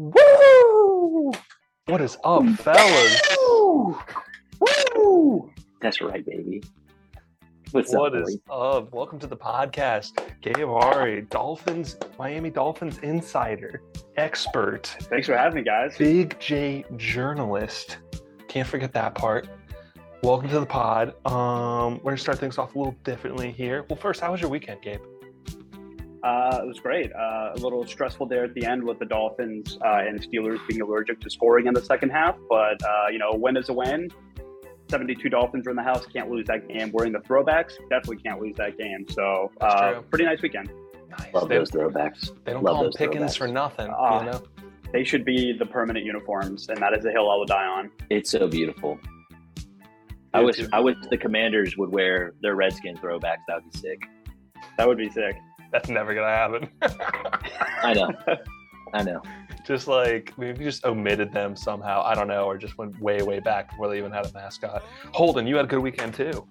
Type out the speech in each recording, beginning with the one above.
Woo! What is up, fellas? Woo! Woo! That's right, baby. What's What up, is boy? up? Welcome to the podcast. Gabe Ari, Dolphins, Miami Dolphins insider, expert, Thanks for having me, guys. Big J journalist. Can't forget that part. Welcome to the pod. Um, we're gonna start things off a little differently here. Well, first, how was your weekend, Gabe? Uh, it was great. Uh, a little stressful there at the end with the Dolphins uh, and Steelers being allergic to scoring in the second half, but uh, you know, a win is a win. 72 Dolphins are in the house. Can't lose that game. We're the throwbacks. Definitely can't lose that game. So, uh, pretty nice weekend. Nice. Love They, those throwbacks. they don't Love call them those Pickens throwbacks. for nothing, Ah. you know. They should be the permanent uniforms, and that is a hill I will die on. It's so beautiful. I wish. I wish the Commanders would wear their Redskin throwbacks. That would be sick. That would be sick. That's never gonna happen. I know. I know. just like maybe just omitted them somehow. I don't know, or just went way, way back before they even had a mascot. Holden, you had a good weekend too.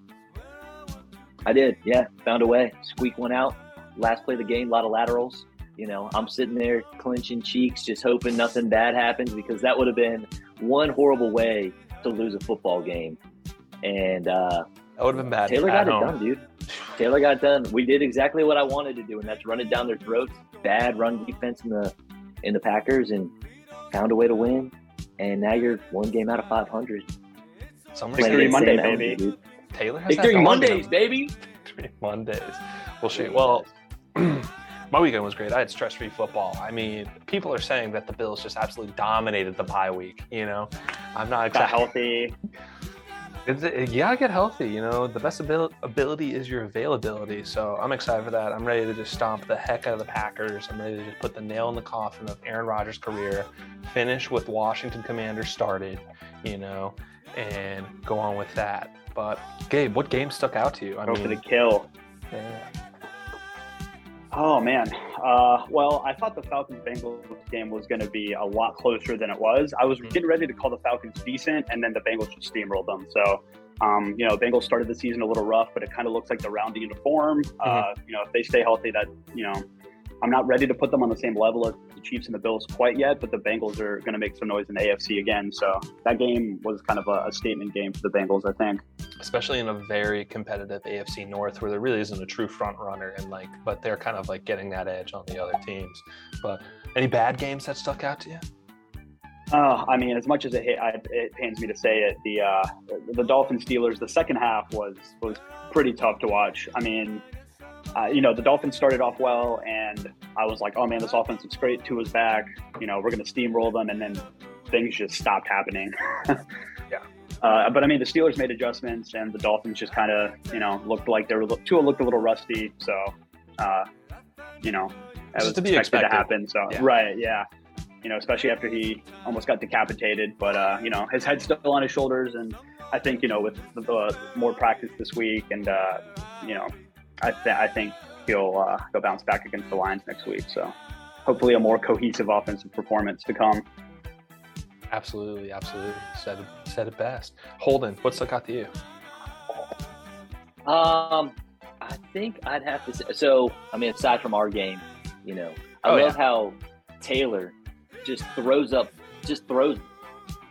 I did. Yeah, found a way. Squeak one out. Last play of the game, a lot of laterals. You know, I'm sitting there clenching cheeks, just hoping nothing bad happens because that would have been one horrible way to lose a football game. And uh, That would have been bad. Taylor got it home. done, dude. Taylor got done. We did exactly what I wanted to do, and that's run it down their throats. Bad run defense in the in the Packers, and found a way to win. And now you're one game out of 500. Summer Victory Monday, baby. dude. Taylor has Victory Mondays, baby. Victory Mondays. Well, shoot. Well, my weekend was great. I had stress-free football. I mean, people are saying that the Bills just absolutely dominated the bye week. You know, I'm not exactly. healthy. You gotta get healthy. You know, the best abil- ability is your availability. So I'm excited for that. I'm ready to just stomp the heck out of the Packers. I'm ready to just put the nail in the coffin of Aaron Rodgers' career, finish with Washington Commanders started, you know, and go on with that. But Gabe, what game stuck out to you? I Go for the kill. yeah. Oh man. Uh, well, I thought the Falcons Bengals game was going to be a lot closer than it was. I was getting ready to call the Falcons decent, and then the Bengals just steamrolled them. So, um, you know, Bengals started the season a little rough, but it kind of looks like they're rounding into form. Uh, you know, if they stay healthy, that you know, I'm not ready to put them on the same level as the Chiefs and the Bills quite yet, but the Bengals are going to make some noise in the AFC again. So that game was kind of a, a statement game for the Bengals, I think. Especially in a very competitive AFC North where there really isn't a true front runner and like, but they're kind of like getting that edge on the other teams. But any bad games that stuck out to you? Uh, I mean, as much as it, hit, I, it pains me to say it, the uh, the Dolphins Steelers, the second half was was pretty tough to watch. I mean, uh, you know, the Dolphins started off well, and I was like, oh man, this offense is great. Tua's back. You know, we're going to steamroll them, and then things just stopped happening. Uh, but I mean, the Steelers made adjustments, and the Dolphins just kind of, you know, looked like they were Tua looked a little rusty. So, uh, you know, that was to be expected, expected. to happen. So, Yeah. right, yeah you know, especially after he almost got decapitated. But uh, you know, his head's still on his shoulders, and I think you know, with the, uh, more practice this week, and uh, you know, I, th- I think he'll uh, he'll bounce back against the Lions next week. So hopefully, a more cohesive offensive performance to come. Absolutely, absolutely. Said it, said it best. Holden, what stuck out to you? Um, I think I'd have to say. So, I mean, aside from our game, you know, I Oh, love how Taylor just throws up, just throws,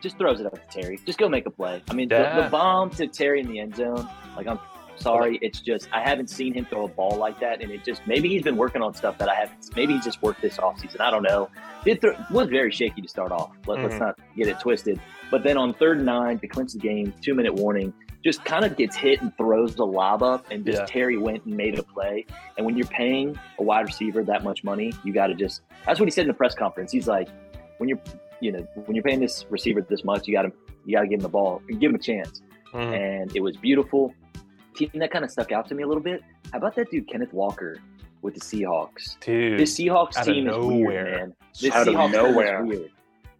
just throws it up to Terry. Just go make a play. I mean, the, the bomb to Terry in the end zone. Like, I'm sorry, it's just I haven't seen him throw a ball like that, and it just maybe he's been working on stuff that I haven't. Maybe he just worked this offseason. I don't know. It thro- was very shaky to start off. Let, Let's Mhm. not get it twisted. But then on third and nine to clinch the game, two minute warning, just kind of gets hit and throws the lob up, and just Yeah. Terry went and made a play. And when you're paying a wide receiver that much money, you got to just. That's what he said in the press conference. He's like, when you're, you know, when you're paying this receiver this much, you got to, you got to give him the ball, give him a chance. Mhm. And it was beautiful. Team that kind of stuck out to me a little bit. How about that dude Kenneth Walker with the Seahawks? Dude, This Seahawks team is weird, man. This Out Seahawks team is weird.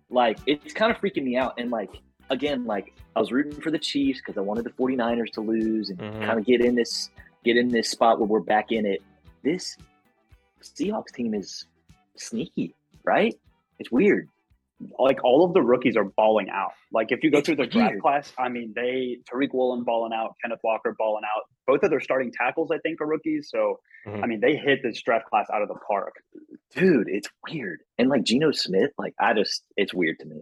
Like it's kind of freaking me out. And like again, like I was rooting for the Chiefs because I wanted the 49ers to lose and Mhm. kind of get in this get in this spot where we're back in it. This Seahawks team is sneaky, right? It's weird. Like all of the rookies are balling out. Like if you go It's through the draft class, I mean, they Tariq Woolen balling out, Kenneth Walker balling out. Both of their starting tackles, I think, are rookies. So Mhm. I mean, they hit this draft class out of the park. dude, it's weird. And like Geno Smith, like I just, it's weird to me.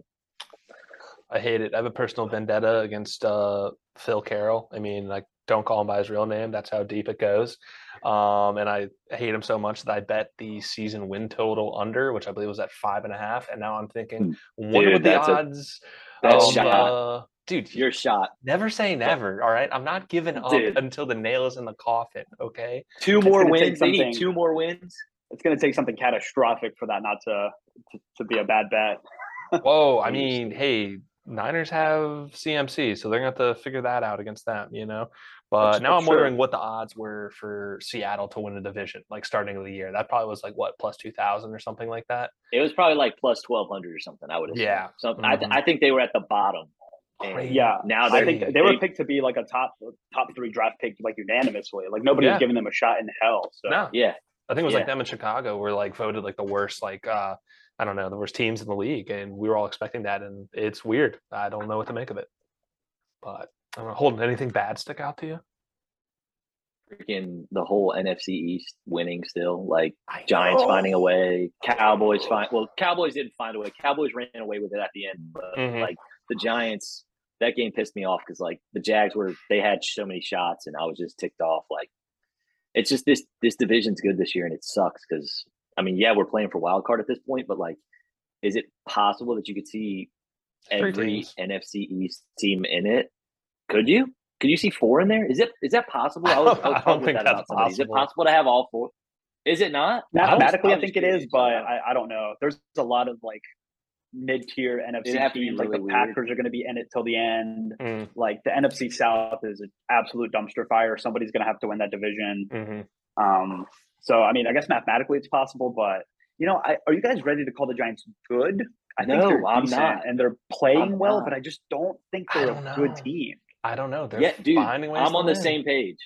I hate it. I have a personal vendetta against uh, Phil Carroll. I mean, like, don't call him by his real name. That's how deep it goes. Um, and I hate him so much that I bet the season win total under, which I believe was at five and a half. And now I'm thinking, what Dude, what the that's a- odds? That's of, shot. uh, dude, You're shot. never say never. All right, I'm not giving up Dude. until the nail is in the coffin. Okay. Two It's more wins. They need two more wins. It's going to take something catastrophic for that not to to, to be a bad bet. Whoa, I mean, hey, Niners have CMC, so they're gonna have to figure that out against them, you know. But That's- now I'm true. wondering what the odds were for Seattle to win a division, like starting of the year. That probably was like what plus two thousand or something like that. It was probably like plus twelve hundred or something. I would assume. Yeah. Something. I, th- Mhm. I think they were at the bottom. Crazy. Yeah, Now I think they were picked to be like a top top three draft pick, like unanimously. Like nobody Yeah. was giving them a shot in hell. So No, Yeah. I think it was like them in Chicago were like voted like the worst, like uh I don't know, the worst teams in the league, and we were all expecting that, and it's weird. I don't know what to make of it. But I don't know, Holden, anything bad stick out to you? Freaking the whole NFC East winning still. Like Giants finding a way, Cowboys find well, Cowboys didn't find a way. Cowboys ran away with it at the end, but Mhm. like the Giants, that game pissed me off because like the Jags were they had so many shots and I was just ticked off. Like it's just this this division's good this year and it sucks because I mean yeah we're playing for wild card at this point, but like is it possible that you could see every. NFC East team in it? Could you? Could you see four in there? Is it is that possible? I was, I was I don't think that that's about somebody. Is it possible. possible to have all four? Is it not? mathematically, I, was think it is, but I, I don't know. There's a lot of like mid tier NFC It'd have to be teams. Like the weird. Packers are going to be in it till the end. Mm, Like the NFC South is an absolute dumpster fire. Somebody's going to have to win that division. mhm. Um, so I mean, I guess mathematically it's possible, but you know, I, are you guys ready to call the Giants good? I think they're I'm decent not. and they're playing I'm well, not. but I just don't think they're don't a good team. I don't know. They're Yeah, dude, finding ways I'm on the win. same page.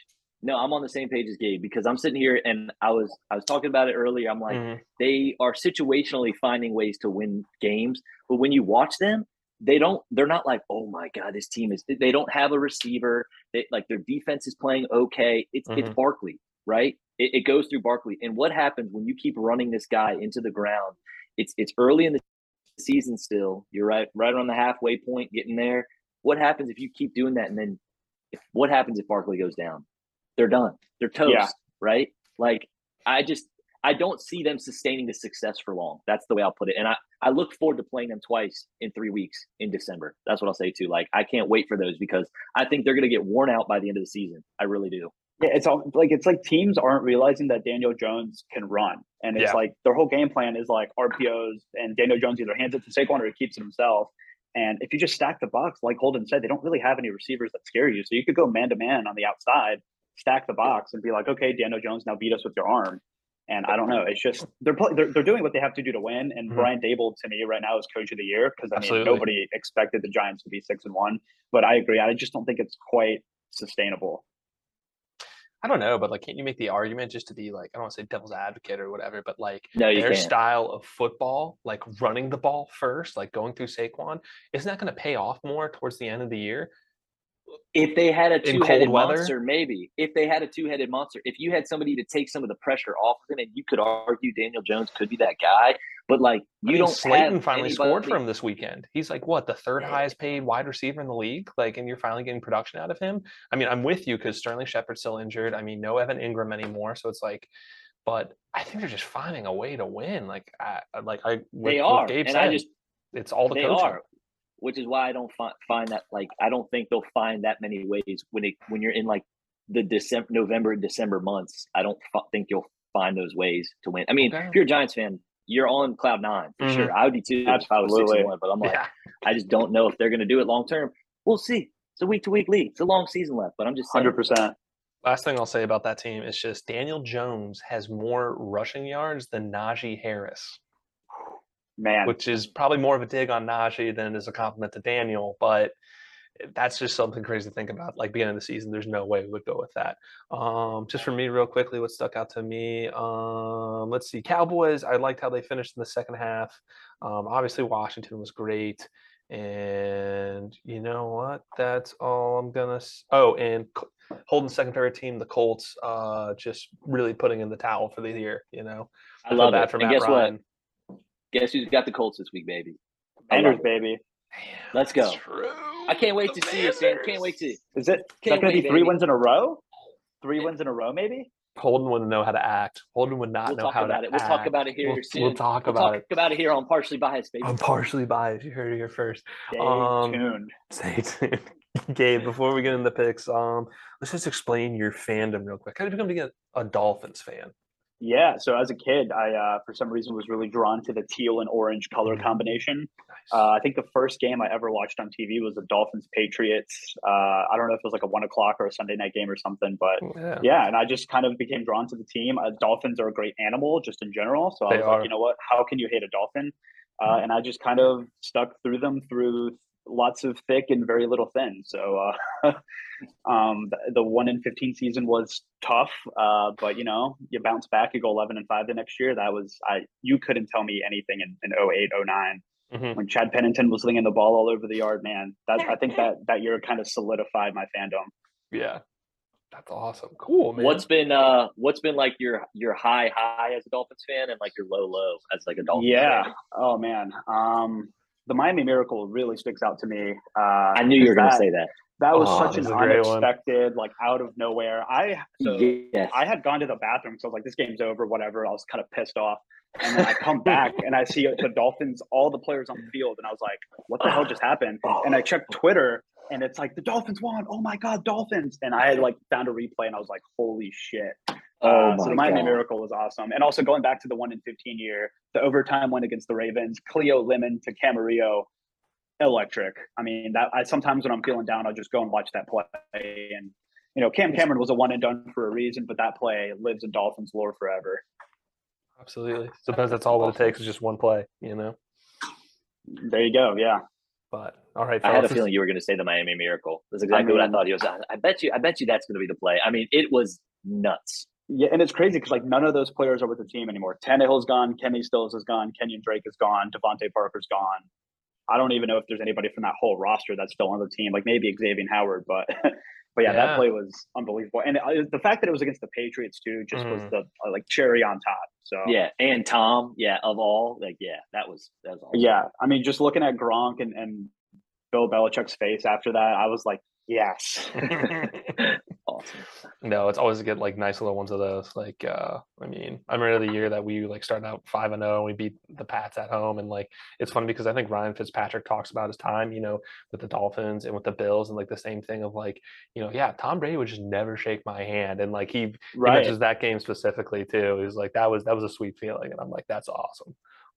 No, I'm on the same page as Gabe because I'm sitting here and I was I was talking about it earlier. I'm like, Mhm. they are situationally finding ways to win games, but when you watch them, they don't. They're not like, oh my god, this team is. They don't have a receiver. They like their defense is playing okay. It's it's Mhm. Barkley, right? It, it goes through Barkley. And what happens when you keep running this guy into the ground? It's it's early in the season still. You're right, right on the halfway point, getting there. What happens if you keep doing that? And then, if, what happens if Barkley goes down? They're done. They're toast, Yeah. right? Like I just I don't see them sustaining the success for long. That's the way I'll put it. And I I look forward to playing them twice in three weeks in December. That's what I'll say too. Like I can't wait for those because I think they're going to get worn out by the end of the season. I really do. Yeah, it's all like it's like teams aren't realizing that Daniel Jones can run, and it's Yeah. like their whole game plan is like RPOs, and Daniel Jones either hands it to Saquon or he keeps it himself. And if you just stack the box, like Holden said, they don't really have any receivers that scare you. So you could go man to man on the outside, stack the box, and be like, okay, Daniel Jones, now beat us with your arm. And I don't know. It's just they're they're, they're doing what they have to do to win. And Mhm. Brian Daboll to me right now is coach of the year because I mean Absolutely. nobody expected the Giants to be six and one. But I agree. I just don't think it's quite sustainable. I don't know, but like, can't you make the argument just to be like, I don't want to say devil's advocate or whatever, but like No, their can't. style of football, like running the ball first, like going through Saquon, isn't that going to pay off more towards the end of the year? If they had a two-headed weather? monster, maybe. If they had a two-headed monster, if you had somebody to take some of the pressure off of him, and you could argue Daniel Jones could be that guy, but like I you mean, don't. Slayton finally scored for him this weekend. He's like what the third highest paid wide receiver in the league. Like, and you're finally getting production out of him. I mean, I'm with you because Sterling Shepard's still injured. I mean, no Evan Engram anymore, so it's like, but I think they're just finding a way to win. Like, I, like I, with, They are, and said, I just it's all the they coaching. are, which is why I don't fi- find that like I don't think they'll find that many ways when it when you're in like the December, November, December months. I don't f- think you'll find those ways to win. I mean, Okay. if you're a Giants fan, you're on cloud nine for Mhm. sure. I would be too if I was six and one, but I'm like, Yeah, I just don't know if they're going to do it long term. We'll see. It's a week to week league. It's a long season left, but I'm just. Hundred percent. Last thing I'll say about that team is just Daniel Jones has more rushing yards than Najee Harris, Man, which is probably more of a dig on Najee than it is a compliment to Daniel. But that's just something crazy to think about. Like beginning of the season, there's no way we would go with that. Um, just for me, real quickly, what stuck out to me? Um, let's see, Cowboys. I liked how they finished in the second half. Um, obviously, Washington was great. And you know what? That's all I'm gonna. s- Oh, and Col- Holden's second favorite team, the Colts, uh, just really putting in the towel for the year. You know, I love that it. for and Matt guess Ryan. what? Guess who's got the Colts this week, baby? Commanders, it. baby. Damn, Let's go. that's True. I can't wait to see you, Sam. Can't wait to. Is it is that Can't going to be three baby. wins in a row? Three wins in a row, maybe. Holden wouldn't know how to act. Holden would not We'll know talk how about to it. We'll talk about it here We'll, soon. we'll talk We'll about talk it. about it here on partially biased, baby. I'm partially biased. You heard it here first. Stay Um, tuned. Stay tuned. Gabe, before we get into the picks, um, let's just explain your fandom real quick. How did you become to get a Dolphins fan? Yeah. So as a kid, I uh, for some reason was really drawn to the teal and orange color Mhm. combination. Nice. Uh, I think the first game I ever watched on TV was the Dolphins Patriots. Uh, I don't know if it was like a one o'clock or a Sunday night game or something, but yeah. yeah, and I just kind of became drawn to the team. Uh, dolphins are a great animal, just in general. So I They was are. like, you know what? How can you hate a dolphin? Uh, and I just kind of stuck through them through lots of thick and very little thin. So uh, um, the, the one in fifteen season was tough, uh, but you know, you bounce back, you go eleven and five the next year. That was I. You couldn't tell me anything in, in 08, 09 Mhm. when Chad Pennington was slinging the ball all over the yard. Man, that I think that that year kind of solidified my fandom. Yeah. That's awesome. Cool, man. What's been uh what's been like your your high high as a Dolphins fan and like your low low as like a Dolphins Yeah. fan? Oh man. Um, the Miami Miracle really sticks out to me. Uh, I knew you were gonna say that. that was Oh, such an a great one. unexpected, like out of nowhere. I so yes. I had gone to the bathroom, so I was like, "This game's over." Whatever. I was kind of pissed off, and then I come back and I see the Dolphins, all the players on the field, and I was like, "What the hell just happened?" And I checked Twitter, and it's like the Dolphins won. Oh my god, Dolphins! And I had like found a replay, and I was like, "Holy shit!" Oh Uh, so the Miami God. Miracle was awesome, and also going back to the one in fifteen year, the overtime win against the Ravens, Cleo Lemon to Camarillo, electric. I mean, that I sometimes when I'm feeling down, I'll just go and watch that play, and you know, Cam Cameron was a one and done for a reason, but that play lives in Dolphins lore forever. Absolutely. Sometimes that's all what it takes is just one play, you know? There you go. Yeah, But all right, I had a feeling you were going to say the Miami Miracle. That's exactly what I thought he was. I, I bet you. I bet you that's going to be the play. I mean, it was nuts. Yeah, and it's crazy because like none of those players are with the team anymore. Tannehill's gone, Kenny Stills is gone, Kenyon Drake is gone, DeVante Parker's gone. I don't even know if there's anybody from that whole roster that's still on the team. Like maybe Xavier Howard, but but yeah, Yeah. that play was unbelievable. And uh, the fact that it was against the Patriots too just was Mhm. the uh, like cherry on top. So Yeah, and Tom. Yeah, of all, like, yeah, that was that was awesome. yeah. I mean, just looking at Gronk and, and Bill Belichick's face after that, I was like, yes. awesome. no, it's always to get like nice little ones of those. Like, uh, I mean, I remember the year that we like started out five and zero, and we beat the Pats at home, and like it's funny because I think Ryan Fitzpatrick talks about his time, you know, with the Dolphins and with the Bills, and like the same thing of like, you know, yeah, Tom Brady would just never shake my hand, and like he, he mentions that game specifically too. He's like, that was that was a sweet feeling, and I'm like, that's awesome.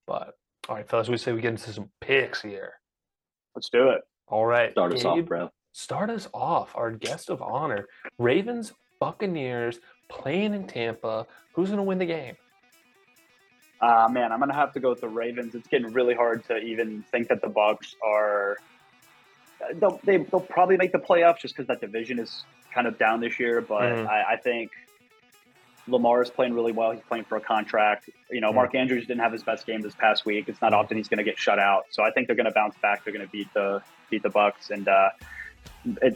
But all right, fellas, we say we get into some picks here. Let's do it. All right, Start us off, Gabe, bro. Start us off. Our guest of honor, Ravens Buccaneers playing in Tampa. Who's going to win the game? Uh, man, I'm gonna have to go with the Ravens. It's getting really hard to even think that the Bucks are. They'll they, they'll probably make the playoffs just because that division is kind of down this year. But Mhm. I, I think Lamar is playing really well. He's playing for a contract. You know, Mhm. Mark Andrews didn't have his best game this past week. It's not often he's going to get shut out. So I think they're going to bounce back. They're going to beat the beat the Bucks, and uh,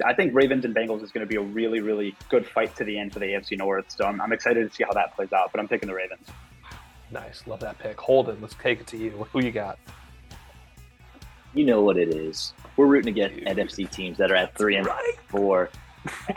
I think Ravens and Bengals is going to be a really really good fight to the end for the AFC North. So I'm, I'm excited to see how that plays out. But I'm taking the Ravens. Nice, love that pick. Holden, let's take it to you. Who you got? You know what it is. We're rooting against Dude. NFC teams that are at three and Right. four.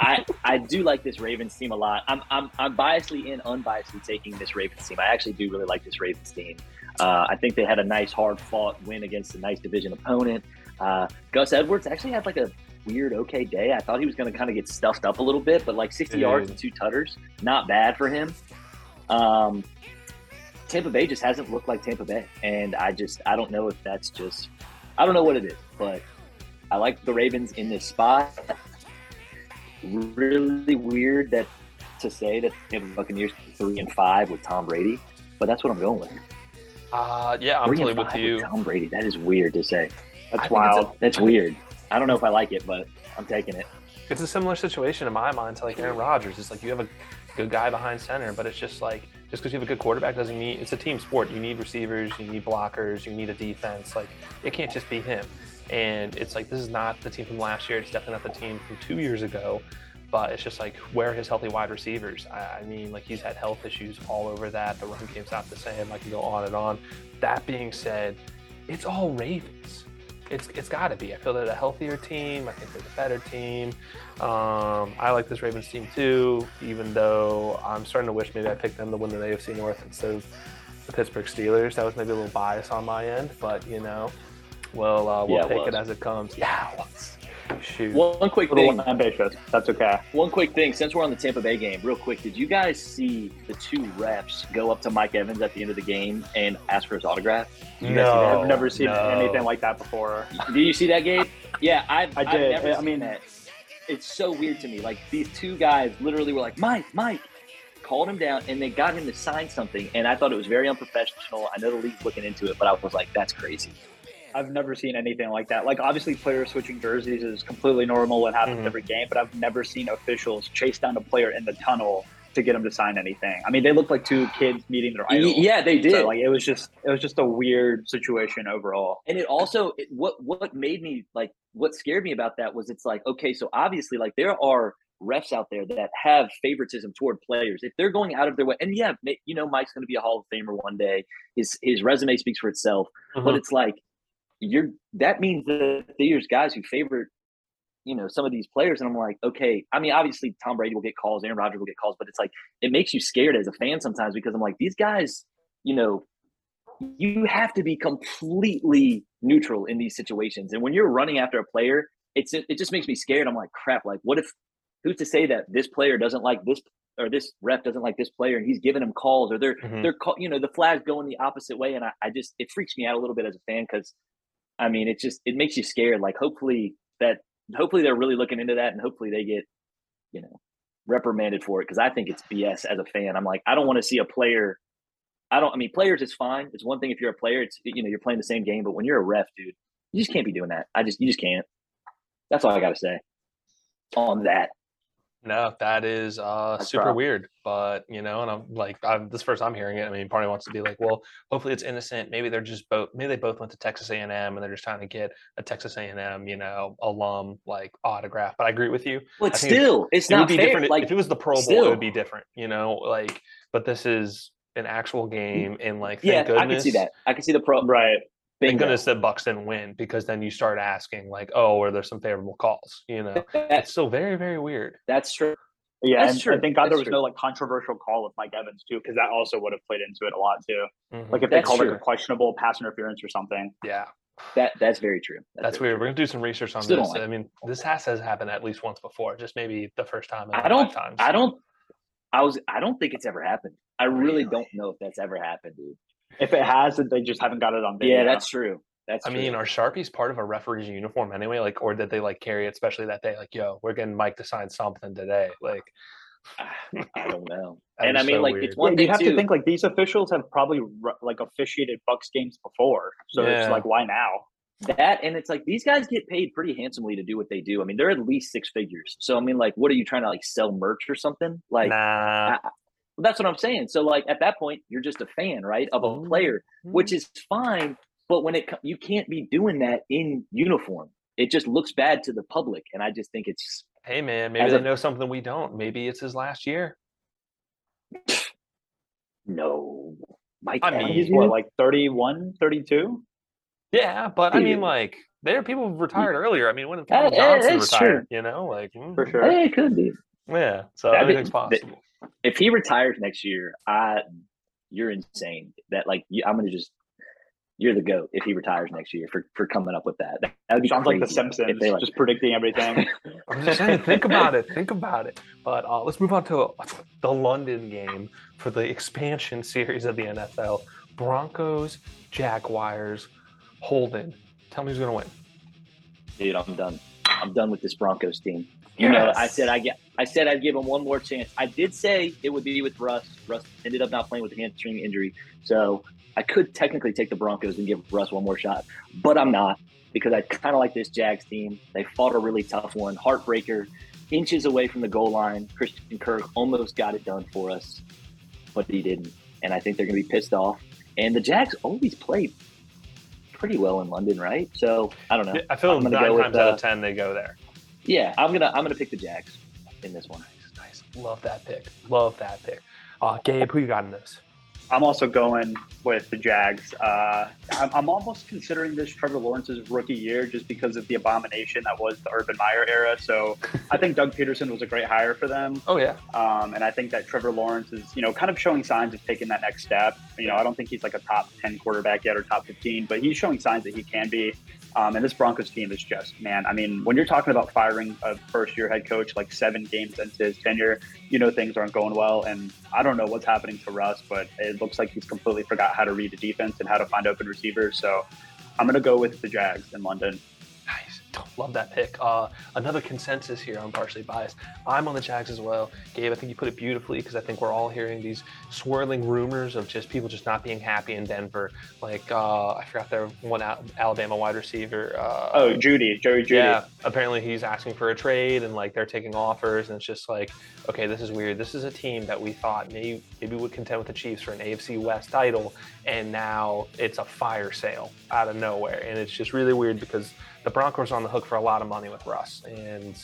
I I do like this Ravens team a lot. I'm I'm I'm biasedly and unbiasedly taking this Ravens team. I actually do really like this Ravens team. Uh, I think they had a nice, hard fought win against a nice division opponent. Uh, Gus Edwards actually had like a weird, okay day. I thought he was going to kind of get stuffed up a little bit, but like 60 yards and two tutters, not bad for him. Um, Tampa Bay just hasn't looked like Tampa Bay, and I just I don't know if that's just I don't know what it is, but I like the Ravens in this spot. Really weird that to say that the Tampa Buccaneers three and five with Tom Brady, but that's what I'm going with. Uh, yeah, I'm Three totally and with five you. Tom Brady. That is weird to say. That's think it's wild. a- That's weird. I don't know if I like it, but I'm taking it. It's a similar situation in my mind to like Aaron Rodgers. It's like you have a good guy behind center, but it's just like just because you have a good quarterback doesn't mean it's a team sport. You need receivers, you need blockers, you need a defense. Like it can't just be him. And it's like this is not the team from last year. It's definitely not the team from two years ago. but it's just like where are his healthy wide receivers? I, I, mean, like he's had health issues all over that. The run game's not the same. I can go on and on. That being said, it's all Ravens. It's it's got to be. I feel they're the healthier team. I think they're the better team. Um, I like this Ravens team too, even though I'm starting to wish maybe I picked them to win the AFC North instead of the Pittsburgh Steelers. That was maybe a little bias on my end, but you know, well, uh, we'll yeah, take it, it, as it comes. Yeah, let's shoot. One quick thing. Ambitious. That's okay. One quick thing. Since we're on the Tampa Bay game, real quick, did you guys see the two refs go up to Mike Evans at the end of the game and ask for his autograph? no, I've never seen no. anything like that before. Did you see that, Gabe? Yeah, I've, I did. I've I mean, that. It's so weird to me. Like these two guys literally were like, Mike, Mike, called him down and they got him to sign something. And I thought it was very unprofessional. I know the league's looking into it, but I was like, that's crazy. I've never seen anything like that. Like obviously, players switching jerseys is completely normal and happens mm-hmm. every game, but I've never seen officials chase down a player in the tunnel to get him to sign anything. I mean, they looked like two kids meeting their idol. Yeah, they did. So, like it was just it was just a weird situation overall. And it also it, what what made me like what scared me about that was it's like okay, so obviously like there are refs out there that have favoritism toward players. If they're going out of their way, and yeah, you know, Mike's going to be a Hall of Famer one day. His his resume speaks for itself. Mm-hmm. But it's like you're that means that there's guys who favor you know some of these players and i'm like okay. I mean obviously tom brady will get calls aaron rodgers will get calls but it's like it makes you scared as a fan sometimes because i'm like these guys you know you have to be completely neutral in these situations. And when you're running after a player it's it just makes me scared. I'm like crap like what if who's to say that this player doesn't like this or this ref doesn't like this player and he's giving him calls or they're mm-hmm. they're call, you know the flags going the opposite way and I, I just it freaks me out a little bit as a fan because I mean, it just it makes you scared. Like hopefully that hopefully they're really looking into that, and hopefully they get you know reprimanded for it because I think it's BS as a fan. I'm like, I don't want to see a player. I don't. I mean, players is fine. It's one thing if you're a player. It's you know you're playing the same game, but when you're a ref, dude, you just can't be doing that. I just you just can't. That's all I got to say on that. No, that is uh, super weird. But you know, and I'm like, I'm, this first I'm hearing it. I mean, part of me wants to be like, well, hopefully it's innocent. Maybe they're just both. Maybe they both went to Texas A&M and they're just trying to get a Texas A&M, you know, alum like autograph. But I agree with you. But still, it's, it not would be fair. different like, if it was the Pro Bowl. Still. It would be different, you know. Like, but this is an actual game, and like, yeah, goodness, I can see that. I can see the pro. Right. Thank goodness that Bucks didn't win because then you start asking like, oh, are there some favorable calls? You know, it's still very, very weird. That's true. Yeah, That's and true. thank God That's there was true. no like controversial call with Mike Evans too, because that also would have played into it a lot too. Mm-hmm. Like if That's they called true. like a questionable pass interference or something. Yeah. That that's very true. That's, that's weird. True. We're gonna do some research on Still this. Like I mean, this has has happened at least once before. Just maybe the first time. I don't. I don't. I was. I don't think it's ever happened. I really, really don't know if that's ever happened, dude. If it hasn't, they just haven't got it on video. Yeah, that's true. That's I true. mean, are Sharpies part of a referee's uniform anyway? Like, or did they like carry it, especially that day? Like, yo, we're getting Mike to sign something today. Like, I don't know. and I mean, so like, weird. it's one yeah, thing you have too. to think like these officials have probably like officiated Bucks games before, so yeah. it's like, why now? That and it's like these guys get paid pretty handsomely to do what they do. I mean, they're at least six figures. So I mean, like, what are you trying to like sell merch or something? Like, nah. I, that's what I'm saying. So like at that point, you're just a fan, right, of a mm-hmm. player, which mm-hmm. is fine. But when it you can't be doing that in uniform. It just looks bad to the public, and I just think it's Hey man, maybe they a, know something we don't. Maybe it's his last year. No. Mike I mean, he's what, like 31, 32? Yeah, but I mean, like, there are people who retired mm. earlier. I mean, when Calvin Johnson retired, true. you know, like mm, for sure, hey, it could be. Yeah, so I anything's possible. If he retires next year, I, you're insane. That like, I'm gonna just you're the goat if he retires next year for, for coming up with that. That, would be sounds like the Simpsons, like, just predicting everything. I'm just saying, think about it, think about it. But uh, let's move on to uh, the London game for the expansion series of the NFL. Broncos, Jaguars, Holden. Tell me who's gonna win. Dude, I'm done. I'm done with this Broncos team. You yes. know, I said I get. I said I'd give him one more chance. I did say it would be with Russ. Russ ended up not playing with a hamstring injury, so I could technically take the Broncos and give Russ one more shot, but I'm not because I kind of like this Jags team. They fought a really tough one, heartbreaker, inches away from the goal line. Christian Kirk almost got it done for us, but he didn't. And I think they're going to be pissed off. And the Jags always play pretty well in London, right? So I don't know. I feel like nine times with, out of uh, ten they go there. Yeah, I'm gonna I'm gonna pick the Jags. in this one. Nice, nice. Love that pick. Love that pick. Uh, Gabe, who you got in this? I'm also going with the Jags. Uh, I'm, I'm, almost considering this Trevor Lawrence's rookie year just because of the abomination that was the Urban Meyer era. So I think Doug Pederson was a great hire for them. Oh yeah, um, and I think that Trevor Lawrence is you know kind of showing signs of taking that next step. You know, I don't think he's like a top ten quarterback yet or top fifteen, but he's showing signs that he can be. Um, and this Broncos team is just, man, I mean, when you're talking about firing a first year head coach like seven games into his tenure, you know things aren't going well. And I don't know what's happening to Russ, but it looks like he's completely forgot how to read the defense and how to find open receivers. So I'm going to go with the Jags in London. Nice. Love that pick. Uh, another consensus here. I'm partially biased. I'm on the Jags as well. Gabe, I think you put it beautifully because I think we're all hearing these swirling rumors of just people just not being happy in Denver. Like uh, I forgot their one Alabama wide receiver. Uh, oh, Jeudy, Joey Jeudy. Yeah. Apparently he's asking for a trade and like they're taking offers and it's just like, okay, this is weird. This is a team that we thought maybe maybe would contend with the Chiefs for an AFC West title, and now it's a fire sale out of nowhere, and it's just really weird because the Broncos are on the hook for a lot of money with Russ. And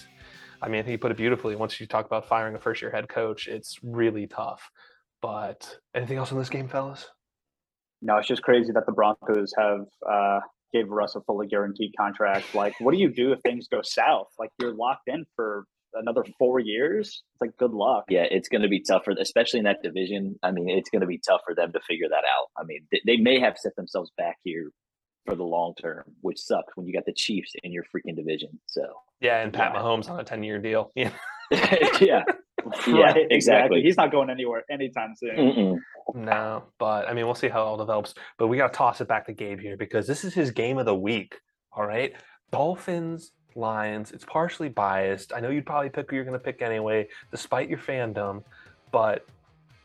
I mean, I think you put it beautifully. Once you talk about firing a first year head coach, it's really tough. But anything else in this game, fellas? No, it's just crazy that the Broncos have uh, gave Russ a fully guaranteed contract. Like, what do you do if things go south? Like, you're locked in for another four years. It's like good luck. Yeah, it's going to be tougher, especially in that division. I mean, it's going to be tough for them to figure that out. I mean, they, they may have set themselves back here for the long term, which sucks when you got the Chiefs in your freaking division. So yeah, and Pat yeah. Mahomes on a ten year deal. Yeah, yeah, yeah, exactly. He's not going anywhere anytime soon. Mm-mm. No, but I mean, we'll see how it all develops. But we got to toss it back to Gabe here because this is his game of the week. All right, Dolphins. Lions. It's partially biased. I know you'd probably pick who you're going to pick anyway, despite your fandom. But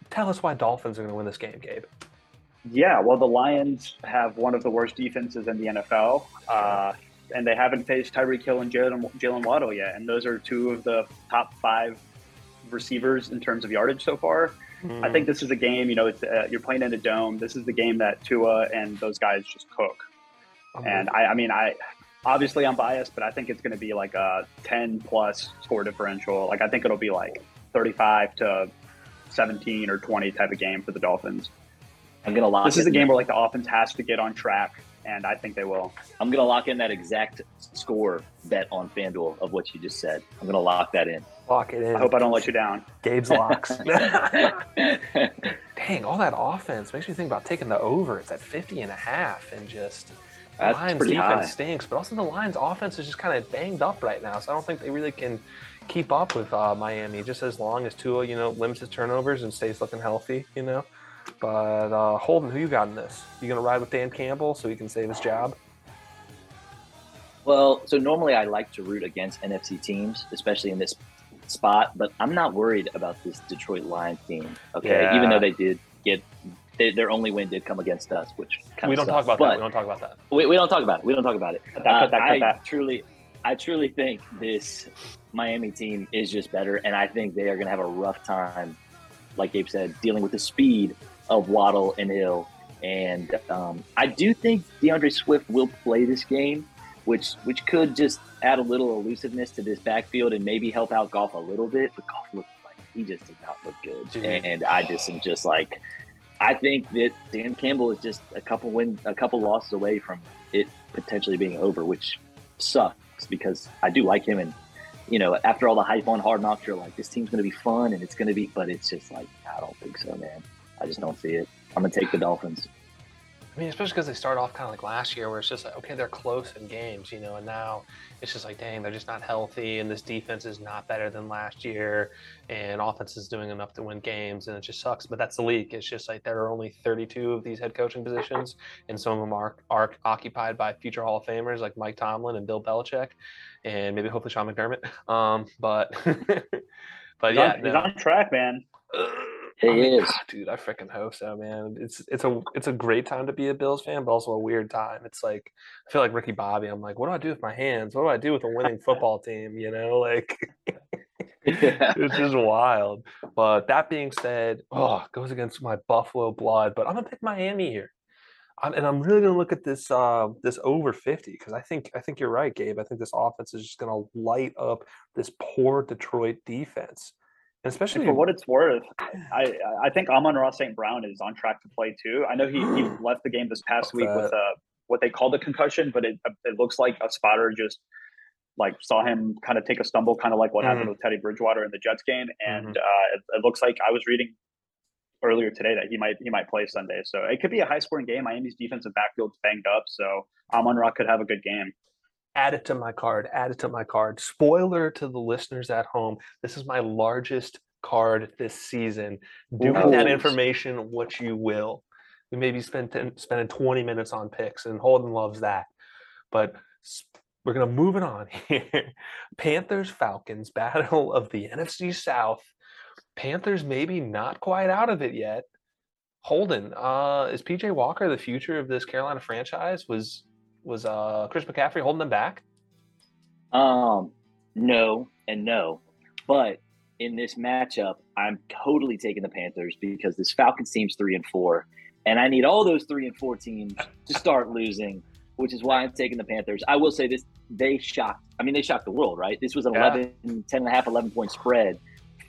tell us why Dolphins are going to win this game, Gabe. Yeah, well, the Lions have one of the worst defenses in the NFL, uh, and they haven't faced Tyreek Hill and Jaylen, Jaylen Waddle yet, and those are two of the top five receivers in terms of yardage so far. Mm. I think this is a game. You know, uh, you're playing in a dome. This is the game that Tua and those guys just cook. Oh, and I, I mean, I obviously I'm biased, but I think it's going to be like a 10 plus score differential. Like I think it'll be like 35 to 17 or 20 type of game for the Dolphins. I'm gonna lock. This is a game where like the offense has to get on track, and I think they will. I'm gonna lock in that exact score bet on FanDuel of what you just said. I'm gonna lock that in. Lock it in. I hope I don't let you down. Gabe's locks. Dang, all that offense makes me think about taking the over. It's at 50 and a half, and just That's Lions defense high. stinks, but also the Lions offense is just kind of banged up right now. So I don't think they really can keep up with uh, Miami. Just as long as Tua, you know, limits his turnovers and stays looking healthy, you know. But uh, Holden, who you got in this? You gonna ride with Dan Campbell so he can save his job? Well, so normally I like to root against NFC teams, especially in this spot. But I'm not worried about this Detroit Lions team. Okay, yeah. even though they did get they, their only win did come against us, which we don't sucks. talk about that. We don't talk about that. We, we don't talk about it. We don't talk about it. That, uh, that, I truly, I truly think this Miami team is just better, and I think they are going to have a rough time, like Gabe said, dealing with the speed of Waddle and Hill. And um, I do think D'Andre Swift will play this game, which which could just add a little elusiveness to this backfield and maybe help out Goff a little bit. But Goff looked like he just did not look good, and I just am just like, I think that Dan Campbell is just a couple win, a couple losses away from it potentially being over, which sucks because I do like him and you know, after all the hype on Hard Knocks, you're like, this team's going to be fun and it's going to be, but it's just like, I don't think so, man. I just don't see it. I'm gonna take the Dolphins. I mean, especially because they start off kind of like last year, where it's just like, okay, they're close in games, you know, and now it's just like, dang, they're just not healthy, and this defense is not better than last year, and offense is doing enough to win games, and it just sucks. But that's the league. It's just like there are only 32 of these head coaching positions, and some of them are, are occupied by future Hall of Famers like Mike Tomlin and Bill Belichick, and maybe hopefully Sean McDermott. Um, but but yeah, he's on track, man. It I mean, is. God, dude. I freaking hope so, man. It's it's a it's a great time to be a Bills fan, but also a weird time. It's like I feel like Ricky Bobby. I'm like, what do I do with my hands? What do I do with a winning football team? You know, like yeah. it's just wild. But that being said, oh, goes against my Buffalo blood. But I'm gonna pick Miami here. I'm, and I'm really going to look at this uh, this over 50 because I think I think you're right, Gabe. I think this offense is just going to light up this poor Detroit defense, especially for what it's worth. I I think Amon-Ra St. Brown is on track to play too. I know he, he left the game this past week with a what they called a concussion, but it it looks like a spotter just like saw him kind of take a stumble, kind of like what mm-hmm. happened with Teddy Bridgewater in the Jets game, and mm-hmm. uh, it, it looks like I was reading earlier today that he might he might play Sunday. So it could be a high scoring game. Miami's defensive backfield's banged up, so Amon Ra could have a good game. Add it to my card. Add it to my card. Spoiler to the listeners at home. This is my largest card this season. Do with that information what you will. We maybe spend 10, spending 20 minutes on picks, and Holden loves that. But we're gonna move it on here. Panthers Falcons battle of the NFC South. Panthers maybe not quite out of it yet. Holden, uh, is PJ Walker the future of this Carolina franchise? Was was uh, Chris McCaffrey holding them back? Um, no and no, but in this matchup, I'm totally taking the Panthers because this Falcons team's three and four, and I need all those three and four teams to start losing, which is why I'm taking the Panthers. I will say this: they shocked. I mean, they shocked the world, right? This was an yeah. 11, 10 and a half, 11 point spread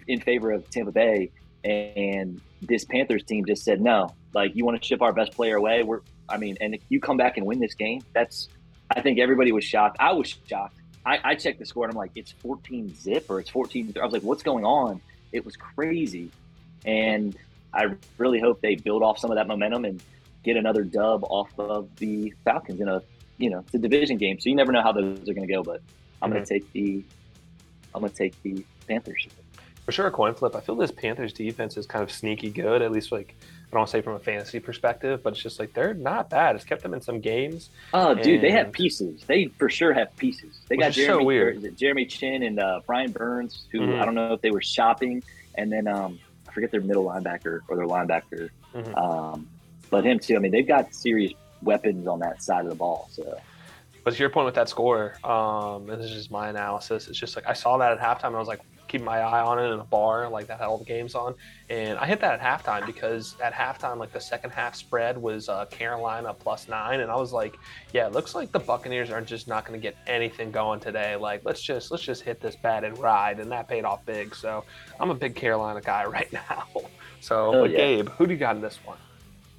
in favor of Tampa Bay, and this Panthers team just said no. Like you want to ship our best player away? We're I mean, and if you come back and win this game, that's I think everybody was shocked. I was shocked. I, I checked the score and I'm like, it's 14 zip or it's 14. I was like, what's going on? It was crazy, and I really hope they build off some of that momentum and get another dub off of the Falcons in a you know it's a division game, so you never know how those are going to go. But I'm mm-hmm. going to take the I'm going to take the Panthers for sure a coin flip. I feel this Panthers defense is kind of sneaky good, at least like I don't want to say from a fantasy perspective, but it's just like they're not bad. It's kept them in some games. Oh, dude, they have pieces. They for sure have pieces. They got Jeremy, so weird. Jeremy Chinn and uh, Brian Burns, who mm-hmm. I don't know if they were shopping, and then um, I forget their middle linebacker or their linebacker, mm-hmm. um, but him too. I mean, they've got serious weapons on that side of the ball. So but to your point with that score, um, and this is just my analysis. It's just like I saw that at halftime, and I was like, keeping my eye on it in a bar like that had all the games on. And I hit that at halftime because at halftime, like the second half spread was uh, Carolina plus nine, and I was like, yeah, it looks like the Buccaneers are just not going to get anything going today. Like let's just let's just hit this bet and ride, and that paid off big. So I'm a big Carolina guy right now. So, oh, but yeah. Gabe, who do you got in this one?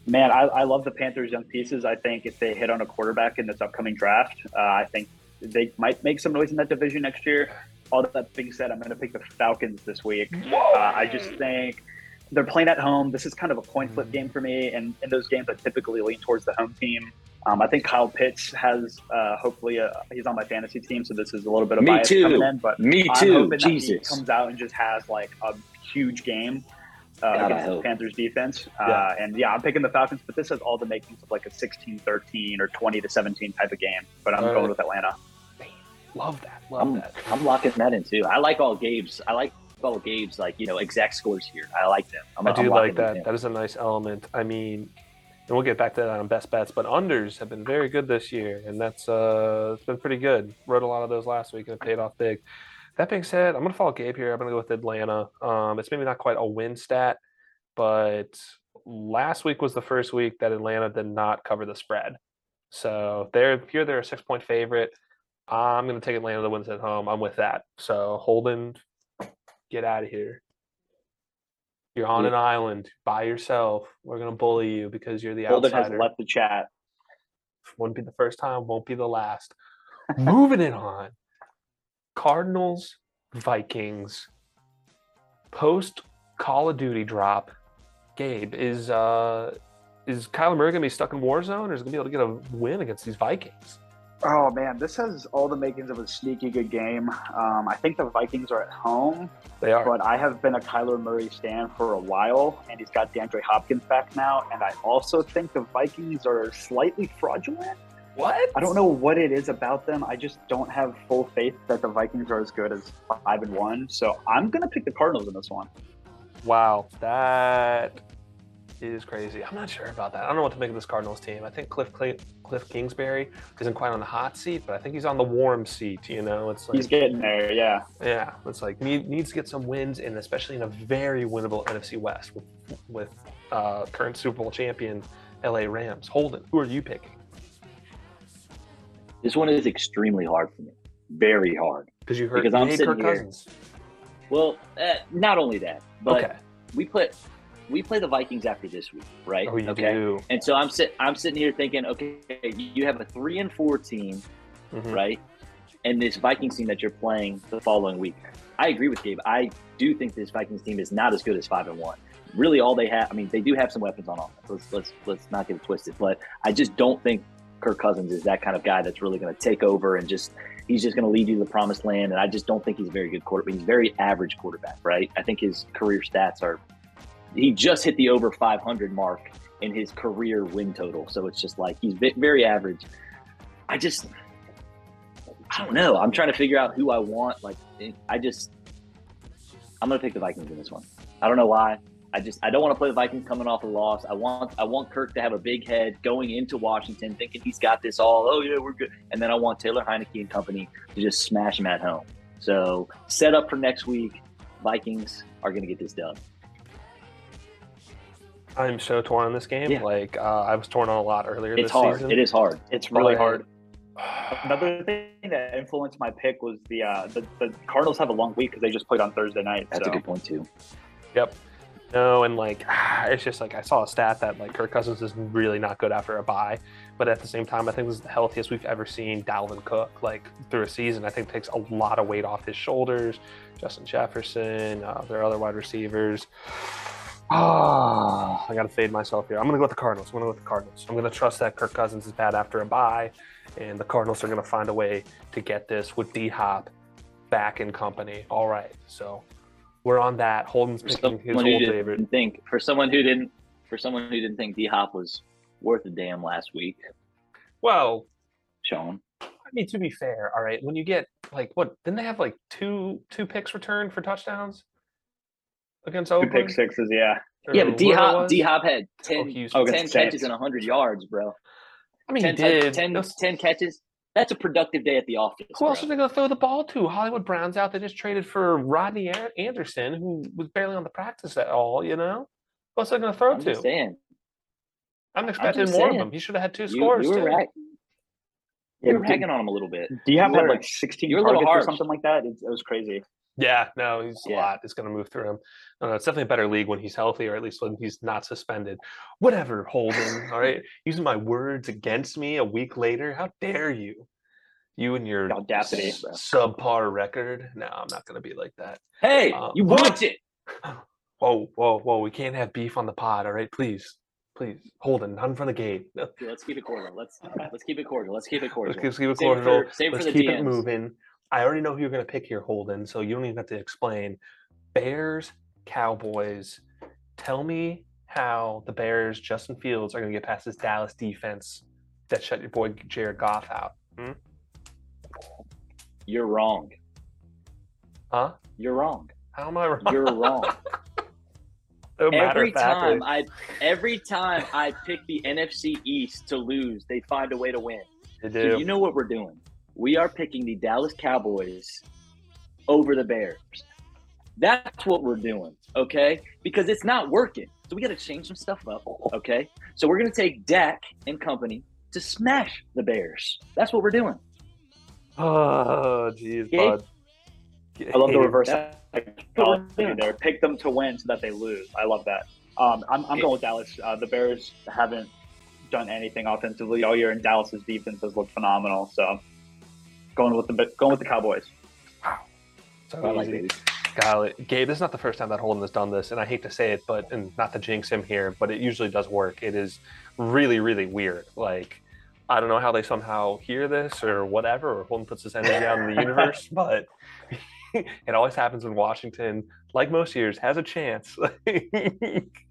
Man, I, I, love the Panthers' young pieces. I think if they hit on a quarterback in this upcoming draft, uh, I think they might make some noise in that division next year all that being said, I'm going to pick the Falcons this week. Uh, I just think they're playing at home. This is kind of a coin flip game for me, and in those games, I typically lean towards the home team. Um, I think Kyle Pitts has uh, hopefully a, he's on my fantasy team, so this is a little bit of me bias too. coming in. But me too. I'm Jesus. he comes out and just has like a huge game uh, against the Panthers defense. Uh. And yeah, I'm picking the Falcons, but this has all the makings of like a 16-13 or 20 to 17 type of game. But I'm going with Atlanta. Love that. Love I'm, that. I'm locking that in too. I like all Gabe's. I like all Gabe's like you know exact scores here. I like them. I'm, i do I'm like that. That is a nice element. I mean, and we'll get back to that on best bets, but unders have been very good this year, and that's uh, it's been pretty good. Wrote a lot of those last week, and it paid off big. That being said, I'm going to follow Gabe here. I'm going to go with Atlanta. Um, it's maybe not quite a win stat, but last week was the first week that Atlanta did not cover the spread. So they're here. They're a six point favorite. I'm going to take Atlanta to wins at home. I'm with that. So Holden, get out of here. You're on an island by yourself. We're going to bully you because you're the Holden outsider. has left the chat. Wouldn't be the first time. Won't be the last. Moving it on. Cardinals, Vikings. Post Call of Duty drop. Gabe is uh is Kyler Murray gonna be stuck in Warzone, or is he gonna be able to get a win against these Vikings? Oh man, this has all the makings of a sneaky good game. Um, I think the Vikings are at home. They are. But I have been a Kyler Murray stand for a while, and he's got DeAndre Hopkins back now. And I also think the Vikings are slightly fraudulent. What? I don't know what it is about them. I just don't have full faith that the Vikings are as good as five and one. So I'm gonna pick the Cardinals in this one. Wow, that is crazy. I'm not sure about that. I don't know what to make of this Cardinals team. I think Kliff Kliff Kingsbury isn't quite on the hot seat, but I think he's on the warm seat. You know, it's like he's getting there. Yeah, yeah. It's like need, needs to get some wins, and especially in a very winnable NFC West with with uh, current Super Bowl champion LA Rams. Holden, who are you picking? This one is extremely hard for me. Very hard. Because you heard Because I'm sitting Kirk here- Cousins. Well, uh, not only that, but okay. we play we play the Vikings after this week, right? Oh, okay. do. And so I'm sit I'm sitting here thinking, okay, you have a three and four team, Mhm. right? And this Vikings team that you're playing the following week. I agree with Gabe. I do think this Vikings team is not as good as five and one. Really, all they have. I mean, they do have some weapons on offense. Let's let's let's not get it twisted. But I just don't think Kirk Cousins is that kind of guy that's really going to take over and just he's just going to lead you to the promised land. And I just don't think he's a very good quarterback. He's a very average quarterback, right? I think his career stats are. He just hit the over 500 mark in his career win total, so it's just like he's very average. I just, I don't know. I'm trying to figure out who I want. Like, I just, I'm gonna pick the Vikings in this one. I don't know why. I just I don't want to play the Vikings coming off a loss. I want I want Kirk to have a big head going into Washington, thinking he's got this all. Oh yeah, we're good. And then I want Taylor Heinicke and company to just smash him at home. So set up for next week. Vikings are going to get this done. I'm so torn on this game. Yeah. Like uh, I was torn on a lot earlier It's this hard. season. It is hard. It's hard. It's really But- hard. Another thing that influenced my pick was the uh, the, the Cardinals have a long week because they just played on Thursday night. That's so. a good point too. Yep. No, and like it's just like I saw a stat that like Kirk Cousins is really not good after a bye, but at the same time, I think this is the healthiest we've ever seen Dalvin Cook like through a season. I think takes a lot of weight off his shoulders. Justin Jefferson, uh, their other wide receivers. Ah, I gotta fade myself here. I'm gonna go with the Cardinals. I'm gonna go with the Cardinals. I'm gonna trust that Kirk Cousins is bad after a bye, and the Cardinals are gonna find a way to get this with D Hop back in company. All right, so we're on that. Holden's picking his old favorite. think for someone who didn't for someone who didn't think D Hop was worth a damn last week, Well, Sean. I mean, to be fair, all right, when you get like what didn't they have like two two picks returned for touchdowns against Two pick sixes, yeah. Or Yeah, but D Hop? D Hop had Oh, 10, Oh, 10 catches Saints. and 100 yards, bro. I mean, 10, he did. 10, 10 catches. That's a productive day at the office. Who else are they going to throw the ball to? Hollywood Browns out. They just traded for Robbie Anderson, who was barely on the practice at all. You know, who else are they going to throw I'm to? saying. I'm expecting just more of saying. them. He should have had two scores you were too. rag, you were Yeah, ragging on him a little bit. Do Hop You had were- like 16 you were a little targets or something like that. It, it was crazy. Yeah, no, he's a lot. It's going to move through him. No, no, it's definitely a better league when he's healthy, or at least when he's not suspended. Whatever, Holden. all right, using my words against me a week later. How dare you? You and your audacity, s- subpar record. No, I'm not going to be like that. Hey, Uh, you want it. Whoa, whoa, whoa! We can't have beef on the pod. All right, please, please, Holden, not in front of the gate. No, let's keep it cordial. Let's let's keep it cordial. Let's keep it cordial. Let's keep it Save it for- save Let's for the keep it moving. I already know who you're going to pick here, Holden, so you don't even have to explain. Bears, Cowboys. Tell me how the Bears, Justin Fields, are going to get past this Dallas defense that shut your boy Jared Goff out. Hmm? You're wrong. Huh? You're wrong. How am I wrong? You're wrong. so matter every time I every time I pick the NFC East to lose, they find a way to win. So do. you know what we're doing? We are picking the Dallas Cowboys over the Bears. That's what we're doing, okay? Because it's not working. So we got to change some stuff up, okay? So we're going to take Dak and company to smash the Bears. That's what we're doing. Oh, jeez, Gabe? bud. I love the reverse psychology there. Pick them to win so that they lose. I love that. Um, I'm, I'm going with Dallas. Uh, the Bears haven't done anything offensively all year, and Dallas's defense has looked phenomenal. So going with the going with the Cowboys. Wow. So I like easy. Golly, Gabe, this is not the first time that Holden has done this, and I hate to say it, but and not to jinx him here, but it usually does work. It is really, really weird. Like, I don't know how they somehow hear this or whatever, or Holden puts this energy out in the universe, but it always happens when Washington, like most years, has a chance,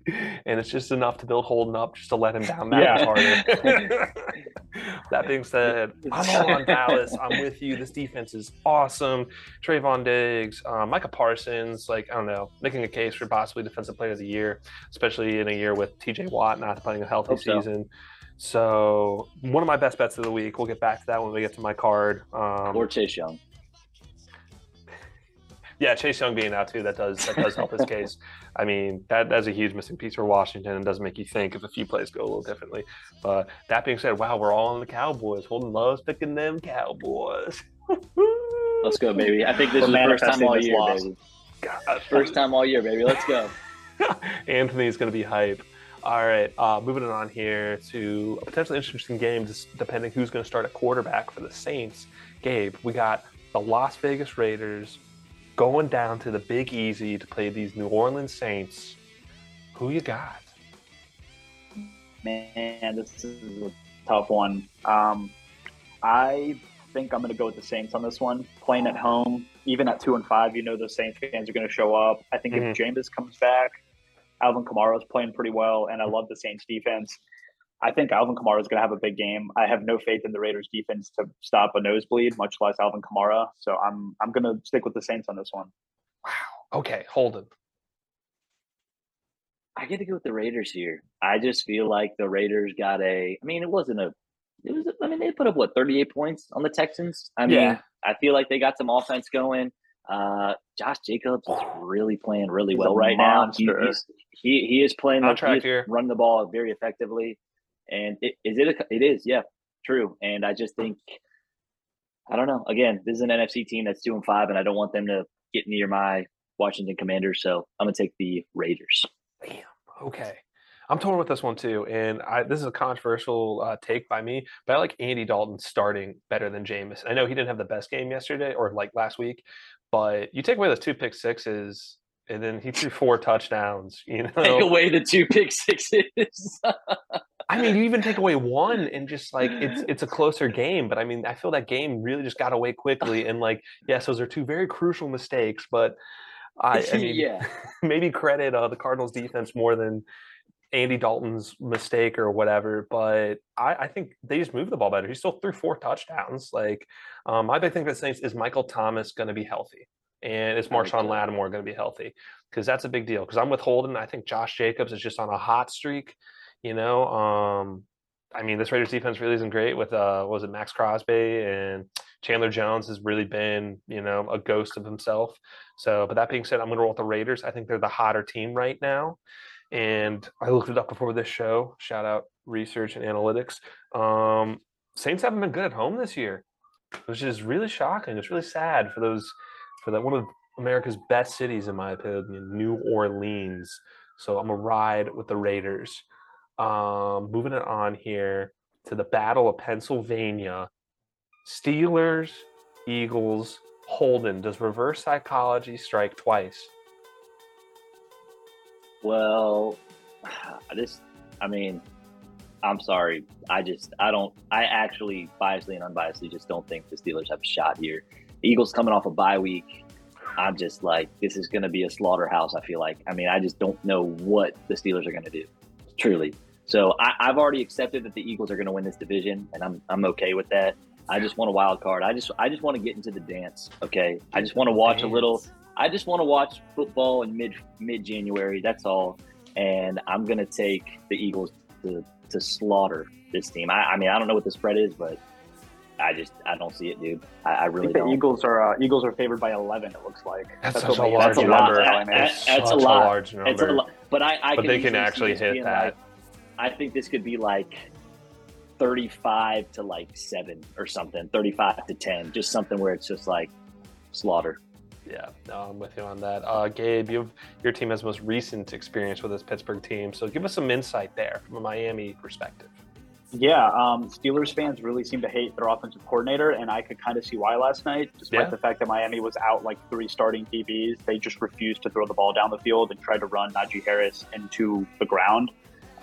and it's just enough to build Holden up just to let him down that Yeah. much harder. that being said, I'm all on Dallas. I'm with you. This defense is awesome. Trevon Diggs, um, Micah Parsons, like I don't know, making a case for possibly defensive player of the year, especially in a year with TJ Watt not playing a healthy so. season. So one of my best bets of the week. We'll get back to that when we get to my card. Um, Or Chase Young. Yeah, Chase Young being out too, that does that does help his case. I mean, that that's a huge missing piece for Washington and does make you think if a few plays go a little differently. But that being said, wow, we're all on the Cowboys. Holden loves picking them Cowboys. Let's go, baby. I think this We're is the first time all year, loss. baby. God. First time all year, baby. Let's go. Anthony's going to be hype. All right, uh, moving on here to a potentially interesting game, just depending who's going to start at quarterback for the Saints. Gabe, we got the Las Vegas Raiders going down to the Big Easy to play these New Orleans Saints. Who you got? Man, this is a tough one. Um, I think I'm going to go with the Saints on this one. Playing at home, even at two and five, you know the Saints fans are going to show up. I think Mhm. if Jameis comes back, Alvin Kamara is playing pretty well, and I love the Saints defense. I think Alvin Kamara is going to have a big game. I have no faith in the Raiders defense to stop a nosebleed, much less Alvin Kamara. So I'm I'm going to stick with the Saints on this one. Wow. Okay, hold it. I get to go with the Raiders here. I just feel like the Raiders got a. I mean, it wasn't a. It was. I mean, they put up what 38 points on the Texans. I mean, Yeah. I feel like they got some offense going. Uh, Josh Jacobs is really playing really He's well a right now. He, he he is playing. On the- track he is here. running the ball very effectively, and it, is it? A, it is. Yeah, true. And I just think. I don't know. Again, this is an NFC team that's two and five, and I don't want them to get near my Washington Commanders. So I'm gonna take the Raiders. Damn. Okay. I'm torn with this one too, and I, this is a controversial uh, take by me, but I like Andy Dalton starting better than Jameis. I know he didn't have the best game yesterday or like last week, but you take away those two pick sixes, and then he threw four touchdowns. You know, Take away the two pick sixes. I mean, you even take away one, and just like it's it's a closer game. But I mean, I feel that game really just got away quickly, and like yes, those are two very crucial mistakes, but I, I mean, yeah. maybe credit uh, the Cardinals defense more than Andy Dalton's mistake or whatever. But I, I think they just moved the ball better. He still threw four touchdowns. Like um, my big thing for the Saints is Michael Thomas going to be healthy, and is Marshon. Lattimore going to be healthy? Because that's a big deal. Because I'm with Holden. I think Josh Jacobs is just on a hot streak. You know, um, I mean, this Raiders defense really isn't great with uh, what was it Maxx Crosby and Chandler Jones has really been, you know, a ghost of himself. So, but that being said, I'm going to roll with the Raiders. I think they're the hotter team right now. And I looked it up before this show. Shout out research and analytics. Um, Saints haven't been good at home this year, which is really shocking. It's really sad for those, for that one of America's best cities, in my opinion, New Orleans. So I'm to ride with the Raiders. Um, moving it on here to the Battle of Pennsylvania. Steelers, Eagles, Holden. Does reverse psychology strike twice? Well, this, I mean, I'm sorry. I just, I don't, I actually, biasly and unbiasedly, just don't think the Steelers have a shot here. Eagles coming off a bye week. I'm just like, this is going to be a slaughterhouse, I feel like. I mean, I just don't know what the Steelers are going to do, truly. So I, I've already accepted that the Eagles are going to win this division, and I'm, I'm okay with that. I just want a wild card. I just, I just want to get into the dance. Okay. I just want to watch a little, I just want to watch football in mid mid January. That's all. And I'm gonna take the Eagles to, to slaughter this team. I, I mean, I don't know what the spread is, but I just I don't see it, dude. I, I I really think don't. Eagles are uh, Eagles are favored by 11. It looks like That's what such a my- large That's a lot. number. That- that- that's a lot. large number. It's a lot, but I, I but they can actually hit that. Like, I think this could be like 35 to like seven or something, 35 to 10, just something where it's just like slaughter. Yeah, no, I'm with you on that. Uh, Gabe, you've, your team has most recent experience with this Pittsburgh team, so give us some insight there from a Miami perspective. Yeah, um, Steelers fans really seem to hate their offensive coordinator, and I could kind of see why last night. Despite Yeah. the fact that Miami was out like three starting DBs, they just refused to throw the ball down the field and tried to run Najee Harris into the ground.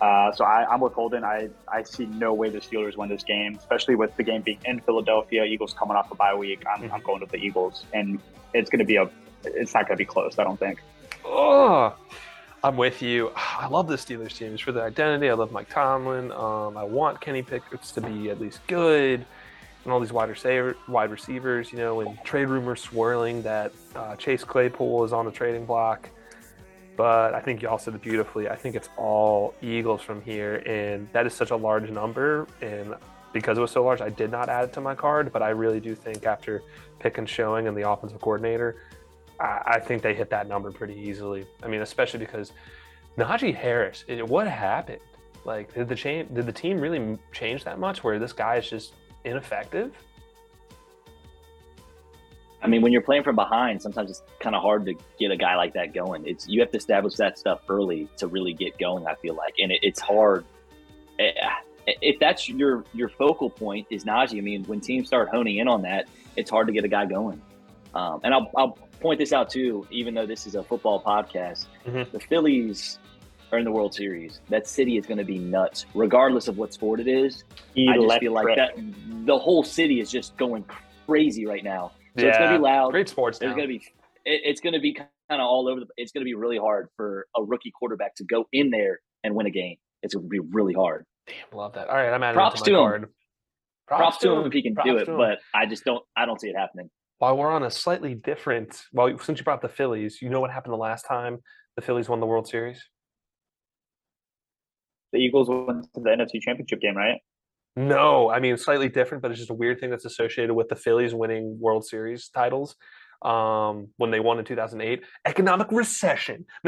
Uh, so I, I'm with Holden. I, I see no way the Steelers win this game, especially with the game being in Philadelphia. Eagles coming off a bye week. I'm, I'm going with the Eagles, and it's going to be a. It's not going to be close. I don't think. Oh, I'm with you. I love the Steelers team just for the identity. I love Mike Tomlin. Um, I want Kenny Pickett to be at least good, and all these wide receiver, wide receivers. You know, and trade rumors swirling that uh, Chase Claypool is on the trading block. But I think y'all said it beautifully. I think it's all Eagles from here, and that is such a large number. And because it was so large, I did not add it to my card. But I really do think after Pickens showing and the offensive coordinator, I, think they hit that number pretty easily. I mean, especially because Najee Harris, it, what happened? Like, did the change? Did the team really change that much? Where this guy is just ineffective? I mean, when you're playing from behind, sometimes it's kind of hard to get a guy like that going. It's you have to establish that stuff early to really get going. I feel like, and it, it's hard. Eh, if that's your your focal point is Najee, I mean, when teams start honing in on that, it's hard to get a guy going. Um, and I'll, I'll point this out too, even though this is a football podcast, Mhm. the Phillies are in the World Series. That city is going to be nuts, regardless of what sport it is. I just feel like that the whole city is just going crazy right now. So it's going to be loud. Great sports. There's town. going to be it, it's going to be kind of all over the. It's going to be really hard for a rookie quarterback to go in there and win a game. It's going to be really hard. Damn, love that. All right, I'm adding Props to to him. card. Props, to him if he can do it, but I just don't. I don't see it happening. While we're on a slightly different, well, since you brought the Phillies, you know what happened the last time the Phillies won the World Series? The Eagles went to the NFC Championship game, right? No, I mean slightly different, but it's just a weird thing that's associated with the Phillies winning World Series titles um, when they won in 2008. Economic recession.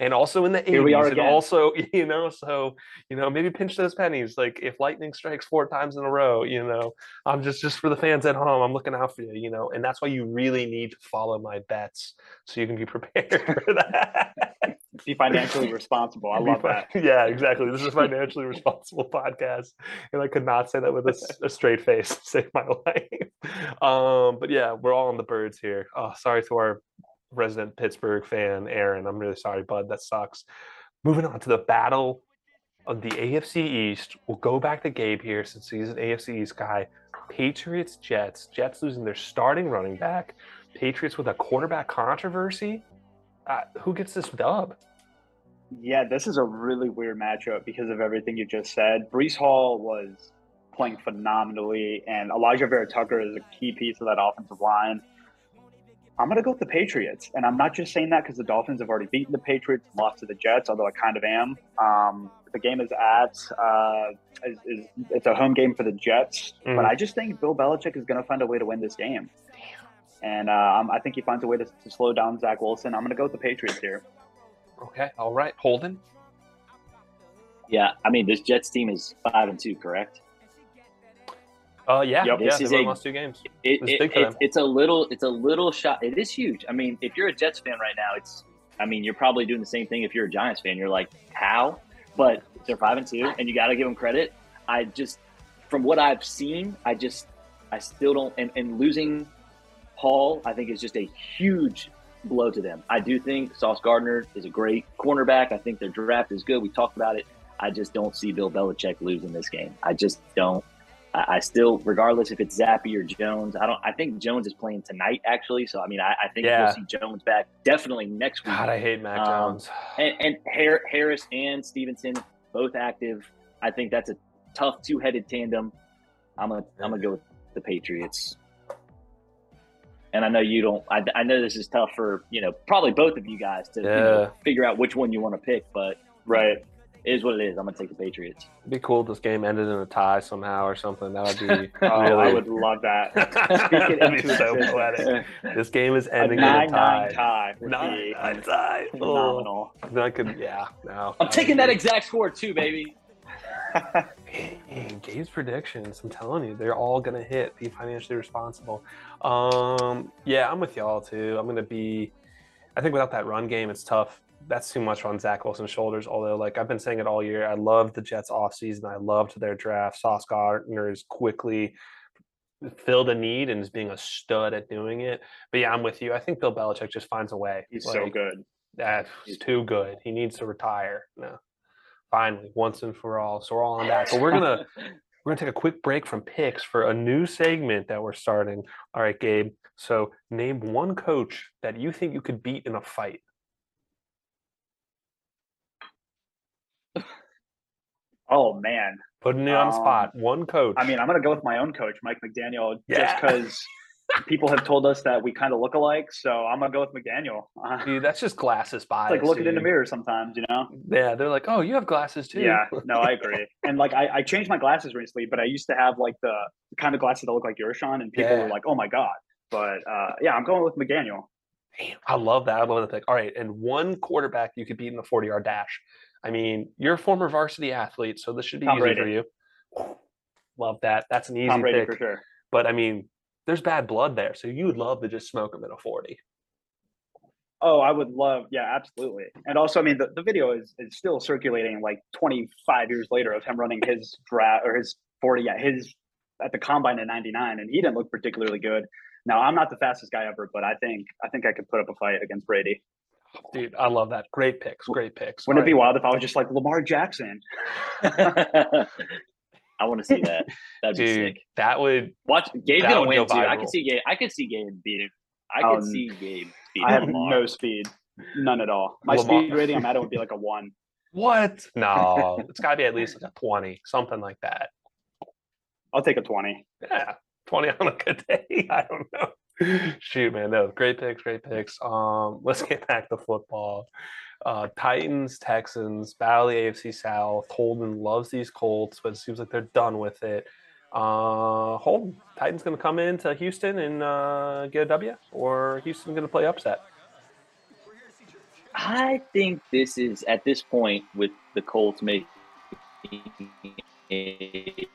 and also in the 80s Here we are and also you know so you know maybe pinch those pennies like if lightning strikes four times in a row you know i'm just just for the fans at home i'm looking out for you you know and that's why you really need to follow my bets so you can be prepared for that Be financially responsible. I love that. Yeah, exactly. This is a financially responsible podcast, and I could not say that with a straight face. Save my life. Um, but yeah, we're all on the birds here. Oh, sorry to our resident Pittsburgh fan, Aaron. I'm really sorry, bud. That sucks. Moving on to the battle of the AFC East. We'll go back to Gabe here since he's an AFC East guy. Patriots, Jets. Jets losing their starting running back. Patriots with a quarterback controversy. Uh, who gets this dub? Yeah, this is a really weird matchup because of everything you just said. Breece Hall was playing phenomenally, and Alijah Vera Tucker is a key piece of that offensive line. I'm going to go with the Patriots, and I'm not just saying that because the Dolphins have already beaten the Patriots and lost to the Jets, although I kind of am. Um, the game is at uh, is, is it's a home game for the Jets, Mhm. but I just think Bill Belichick is going to find a way to win this game, and uh, um, I think he finds a way to, to slow down Zach Wilson. I'm going to go with the Patriots here. Okay, all right. Holden. Yeah, I mean this Jets team is five and two, correct? Uh, yeah, Yep. yeah. This They is won last two games. It, It's it- for them. it's a little it's a little shot. It is huge. I mean, if you're a Jets fan right now, it's I mean you're probably doing the same thing if you're a Giants fan. You're like, how? But they're five and two, and you got to give them credit. I just from what I've seen, I just I still don't. And, and losing Hall, I think is just a huge blow to them. I do think Sauce Gardner is a great cornerback. I think their draft is good. We talked about it. I just don't see Bill Belichick losing this game. I just don't. I, I still, regardless if it's Zappe or Jones, I don't. I think Jones is playing tonight, actually. So I mean, I, I think Yeah. we'll see Jones back definitely next week. God, I hate Mac Um, Jones. And, and Har- Harris and Stevenson both active. I think that's a tough two-headed tandem. I'm gonna I'm gonna go with the Patriots. And I know you don't. I, I know this is tough for you know probably both of you guys to you know, figure out which one you want to pick, but Right. It is what it is. I'm gonna take the Patriots. It'd be cool if this game ended in a tie somehow or something. That would be Oh, really. I would love that. That'd be so poetic. This game is A ending in a tie. nine tie Nine nine tie. Oh, phenomenal. then I could, yeah. No, I'm taking that exact score too, baby. Man, Gabe's predictions, I'm telling you, they're all gonna hit. Be financially responsible. Um, yeah, I'm with y'all too. I'm gonna be. I think without that run game, it's tough. That's too much on Zach Wilson's shoulders. Although, like I've been saying it all year, I loved the Jets offseason. I loved their draft. Sauce Gardner is quickly filled a need and is being a stud at doing it. But yeah, I'm with you. I think Bill Belichick just finds a way. He's so Like, good. That's too good. He needs to retire. No. Finally, once and for all. So we're all on that. But we're gonna we're gonna take a quick break from picks for a new segment that we're starting. All right, Gabe. So name one coach that you think you could beat in a fight. Oh man. Putting you on the Um, spot. One coach. I mean, I'm gonna go with my own coach, Mike McDaniel, Yeah. just because people have told us that we kind of look alike. So I'm gonna go with McDaniel. Uh, Dude, that's just glasses bias. it's like looking in the mirror sometimes, you know. Yeah, they're like, oh, you have glasses too. Yeah, no, I agree. And like, I, I changed my glasses recently, but I used to have like the kind of glasses that look like yours, Sean, and people Yeah. were like, "Oh my god!" But uh, yeah, I'm going with McDaniel. I love that. I love the pick. All right, and one quarterback you could beat in the 40 yard dash. I mean, you're a former varsity athlete, so this should be Tom easy Brady. for you. Love that. That's an easy Tom Brady pick. for sure. But I mean, there's bad blood there, so you would love to just smoke him at a 40. Oh, I would love, yeah, absolutely. And also, I mean, the, the video is, is still circulating like 25 years later of him running his draft or his 40, yeah, his at the combine in 99, and he didn't look particularly good. Now, I'm not the fastest guy ever, but I think I think I could put up a fight against Brady. Dude, I love that. Great picks. Great picks. Wouldn't it be All right. wild if I was just like Lamar Jackson? I want to see that. That'd be Dude, sick. that would Watch Gabe That gonna win go too. I could see Gabe. I could see Gabe beating. I could Um, see Gabe beating I have Lamar. no speed, none at all. My Lamar- speed rating, I'm at it would be like a one. what? No, it's got to be at least like a 20, something like that. I'll take a 20. Yeah, 20 on a good day. I don't know. Shoot, man, no, great picks, great picks. Um, let's get back to football. Uh, Titans, Texans, battle the AFC South. Holden loves these Colts, but it seems like they're done with it. Uh, Holden, Titans going to come into Houston and uh, get a W, or Houston going to play upset? I think this is at this point with the Colts making a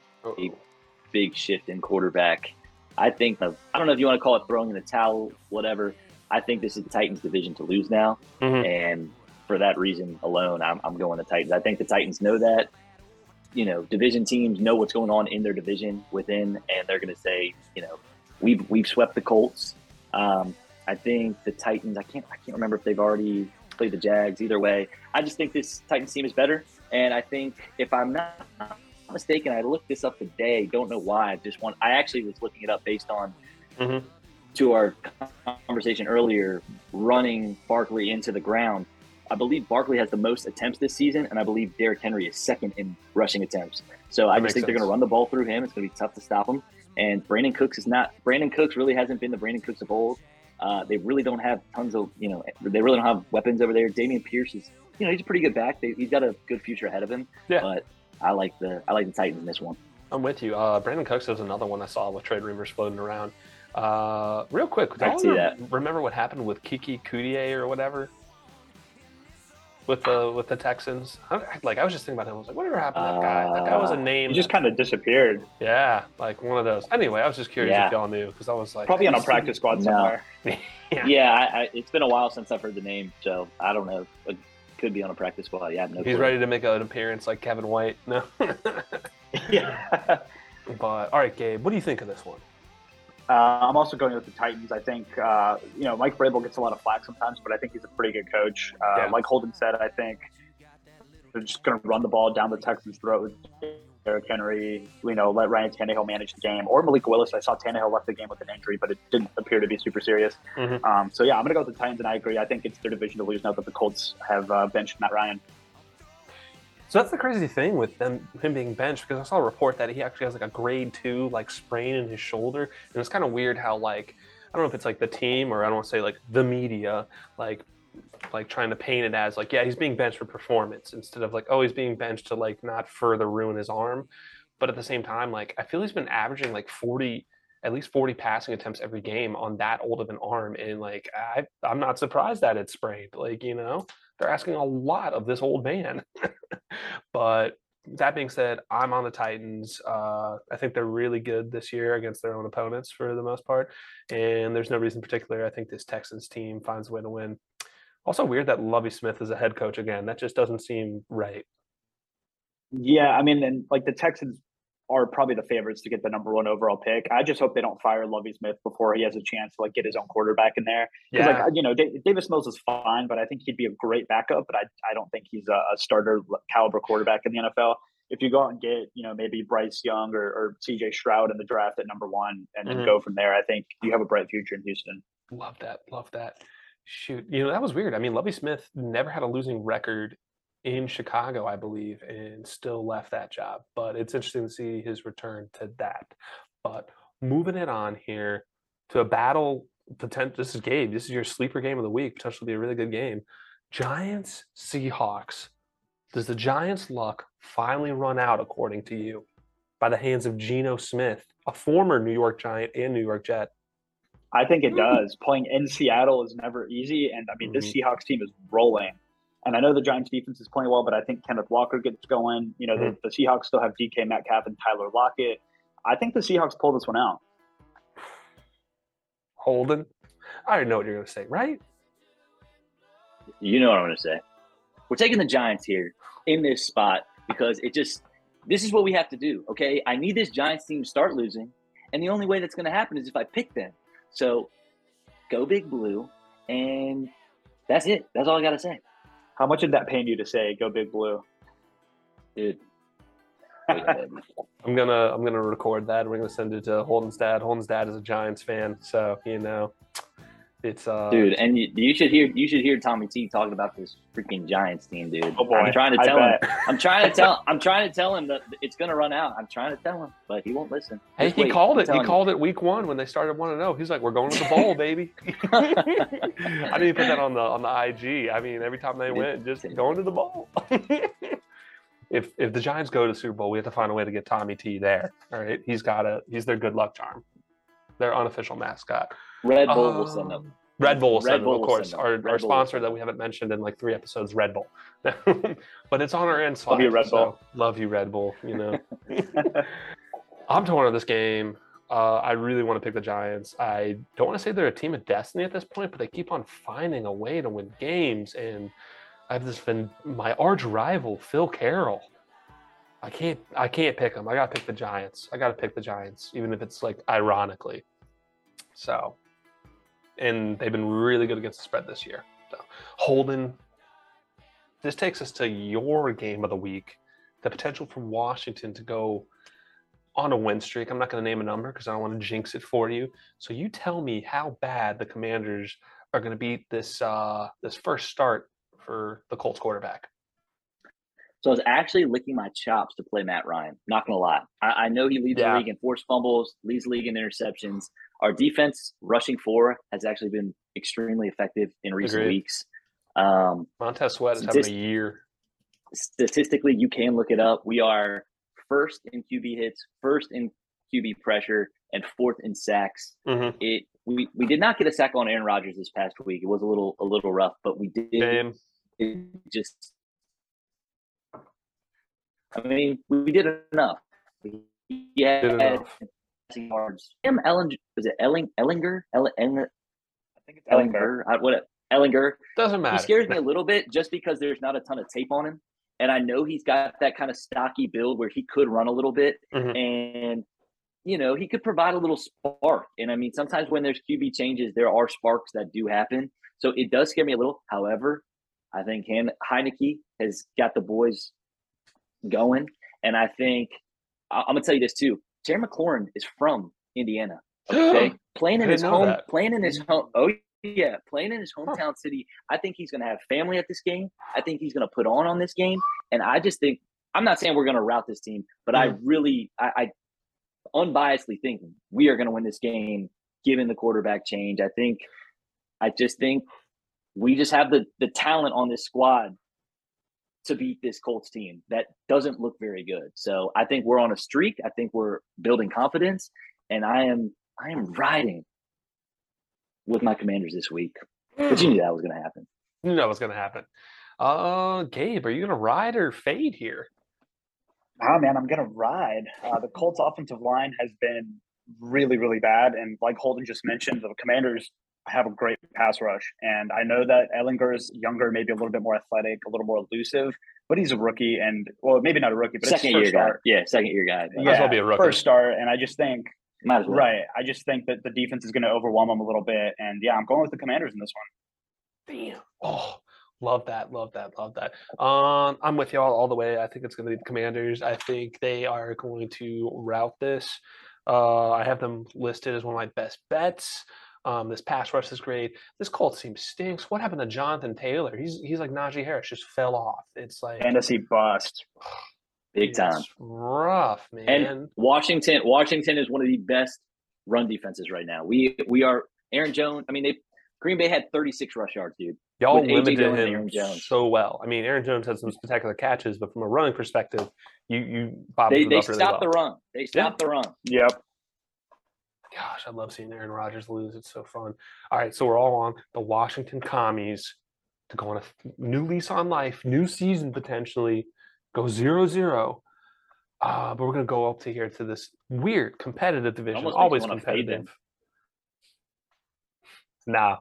big shift in quarterback. I think of, I don't know if you want to call it throwing in the towel, whatever. I think this is the Titans' division to lose now, Mhm. and for that reason alone, I'm, I'm going the Titans. I think the Titans know that. You know, division teams know what's going on in their division within, and they're going to say, you know, we've we've swept the Colts. Um, I think the Titans. I can't I can't remember if they've already played the Jags. Either way, I just think this Titans team is better, and I think if I'm not mistaken, I looked this up today. Don't know why. I just want. I actually was looking it up based on Mhm. to our conversation earlier, running Barkley into the ground. I believe Barkley has the most attempts this season, and I believe Derrick Henry is second in rushing attempts. So I That just think they're going to run the ball through him. It's going to be tough to stop him. And Brandin Cooks is not. Brandin Cooks really hasn't been the Brandin Cooks of old. Uh, they really don't have tons of you know. They really don't have weapons over there. Dameon Pierce is you know he's a pretty good back. They, he's got a good future ahead of him. Yeah. But I like the I like the Titans in this one. I'm with you. Uh, Brandin Cooks was another one I saw with trade rumors floating around. Uh, real quick, do I y'all see remember, remember what happened with Keke Coutee or whatever with the with the Texans? I, like I was just thinking about him. I was like, whatever happened to that guy? That guy was a Uh, name. He just kind of disappeared. yeah, like one of those. Anyway, I was just curious Yeah. if y'all knew because I was like, Probably on a practice squad somewhere. seen-" Yeah. Yeah, I, I, it's been a while since I've heard the name, so I don't know. It could be on a practice squad. Yeah, no He's clue. ready to make an appearance like Kevin White. No. yeah. but all right, Gabe, what do you think of this one? Uh, I'm also going with the Titans. I think uh, you know Mike Vrabel gets a lot of flack sometimes, but I think he's a pretty good coach. Uh, Yeah. Like Holden said, I think they're just going to run the ball down the Texans' throat with Derrick Henry. You know, let Ryan Tannehill manage the game, or Malik Willis. I saw Tannehill left the game with an injury, but it didn't appear to be super serious. Mhm. Um, so yeah, I'm going to go with the Titans, and I agree. I think it's their division to lose now that the Colts have uh, benched Matt Ryan. So that's the crazy thing with them him being benched because I saw a report that he actually has like a grade two like sprain in his shoulder, and it's kind of weird how like I don't know if it's like the team or I don't want to say like the media like like trying to paint it as like yeah he's being benched for performance instead of like oh he's being benched to like not further ruin his arm, but at the same time like I feel he's been averaging like forty at least 40 passing attempts every game on that old of an arm. And like I, i'm not surprised that it's sprained like you know they're asking a lot of this old man. But that being said i'm on the titans. Uh, i think they're really good this year against their own opponents for the most part. And there's no reason particular i think this texans team finds a way to win also weird that lovie smith is a head coach again that just doesn't seem right Yeah, I mean, and like the Texans are probably the favorites to get the number one overall pick. I just hope they don't fire Lovie Smith before he has a chance to like get his own quarterback in there. Because yeah like you know, Da- Davis Mills is fine, but I think he'd be a great backup. But I I don't think he's a, a starter caliber quarterback in the NFL. If you go out and get you know maybe Bryce Young or, or C.J. Stroud in the draft at number one and then Mhm. go from there, I think you have a bright future in Houston. Love that. Love that. Shoot. You know, that was weird. I mean, Lovie Smith never had a losing record in Chicago, I believe, and still left that job. But it's interesting to see his return to that. But moving it on here to a battle potential this is Gabe. This is your sleeper game of the week, potentially be a really good game. Giants Seahawks. Does the Giants' luck finally run out, according to you, by the hands of Geno Smith, a former New York Giant and New York Jet? I think it does. Playing in Seattle is never easy, and I mean this Mhm. Seahawks team is rolling. And I know the Giants defense is playing well, but I think Kenneth Walker gets going. You know, the, the Seahawks still have DK Metcalf and Tyler Lockett. I think the Seahawks pull this one out. Holden. I already know what you're going to say, right? You know what I'm going to say. We're taking the Giants here in this spot because it just this is what we have to do. Okay, I need this Giants team to start losing, and the only way that's going to happen is if I pick them. So go big blue, and that's it. That's all I got to say, How much did that pain you to say go big blue? dude. Wait a minute. I'm gonna I'm gonna record that. We're gonna send it to Holden's dad. Holden's dad is a Giants fan, so you know, it's uh, dude, and you, you should hear you should hear Tommy T talking about this freaking Giants team, dude. Oh boy, I'm trying to tell him. I'm trying to tell. I'm trying to tell him that it's going to run out. I'm trying to tell him, but he won't listen. Hey, Just he wait. called I'm it. He telling you. called it week one when they started one to zero. He's like, "We're going to the bowl, baby." I didn't even put that on the on the IG. I mean, every time they Did- went, just going to the bowl. if if the Giants go to Super Bowl, we have to find a way to get Tommy T there. All right, he's got a he's their good luck charm, their unofficial mascot. Red Bull will send Um, them. Red Bull, will send them, of course. Our, Red our Bull sponsor that we haven't mentioned in like three episodes, Red Bull. but it's on our end. Love you, Red so Bull. Love you, Red Bull. You know. I'm torn on this game. Uh, I really want to pick the Giants. I don't want to say they're a team of destiny at this point, but they keep on finding a way to win games. And I have this been my arch rival, Phil Carroll. I can't I can't pick them. I gotta pick the Giants. I gotta pick the Giants, even if it's like ironically. So and they've been really good against the spread this year. So Holden, this takes us to your game of the week. The potential for Washington to go on a win streak. I'm not going to name a number because I don't want to jinx it for you. So you tell me how bad the Commanders are going to beat this uh, this first start for the Colts quarterback. So I was actually licking my chops to play Matt Ryan. Not gonna lie, I, I know he leads Yeah. the league in forced fumbles, leads the league in interceptions. Our defense rushing four has actually been extremely effective in recent Agreed. weeks. Um, Montez Sweat is having a year. statistically, you can look it up. We are first in QB hits, first in QB pressure, and fourth in sacks. Mhm. It we, we did not get a sack on Aaron Rodgers this past week. It was a little a little rough, but we did Same. it just I mean, we did enough. Yeah, Did yards. Him Ehlinger was it Elling Ehlinger? Ell- Ehlinger I think it's Ehlinger. Ehlinger. I- What Ehlinger. Doesn't matter. He scares me a little bit just because there's not a ton of tape on him. And I know he's got that kind of stocky build where he could run a little bit. Mhm. And, you know, he could provide a little spark. And I mean, sometimes when there's QB changes, there are sparks that do happen. So it does scare me a little. However, I think Han- Heinicke has got the boys going. And I think, I'm to tell you this too Terry McLaurin is from Indiana. Okay, playing in his home, that. playing in his home. Oh yeah, playing in his hometown city. I think he's to have family at this game. I think he's to put on on this game, and I just think I'm not saying we're going to rout this team, but I really, I, I unbiasedly think we are going to win this game, given the quarterback change. I think, I just think we just have the the talent on this squad to beat this Colts team that doesn't look very good. So I think we're on a streak. I think we're building confidence, and I am I am riding with my Commanders this week. But you knew that was going to happen. You know what's going to happen. Uh, Gabe, are you going to ride or fade here? Ah, man, I'm gonna ride. Uh, the Colts' offensive line has been really, really bad, and like Holden just mentioned, the Commanders have a great pass rush. And I know that Ehlinger's younger, maybe a little bit more athletic, a little more elusive, but he's a rookie, and well, maybe not a rookie, but Second it's his year first guy. Yeah, second year guy. Might as well be a rookie. First start, and I just think Might as well. right. I just think that the defense is going to overwhelm them a little bit, and yeah, I'm going with the Commanders in this one. Damn. Oh, love that. Love that. Love that. Um, I'm with y'all all the way. I think it's going to be the Commanders. I think they are going to route this. Uh, I have them listed as one of my best bets. Um, this pass rush is great. This Colts team stinks. What happened to Jonathan Taylor? He's he's like Najee Harris, just fell off. It's like Fantasy bust. Big time. rough, man. And Washington, Washington is one of the best run defenses right now. We we are Aaron Jones. I mean, they Green Bay had 36 rush yards, dude. Y'all limited him so well. I mean, Aaron Jones had some spectacular catches, but from a running perspective, you you bobbled They him they up really stopped well. the run. They stopped the run. Yep. Gosh, I love seeing Aaron Rodgers lose. It's so fun. All right, so we're all on the Washington Commies to go on a new lease on life, new season potentially, go zero zero. Uh, but we're gonna go up to here to this weird competitive division, Almost makes you always wanna fade them. competitive. Nah,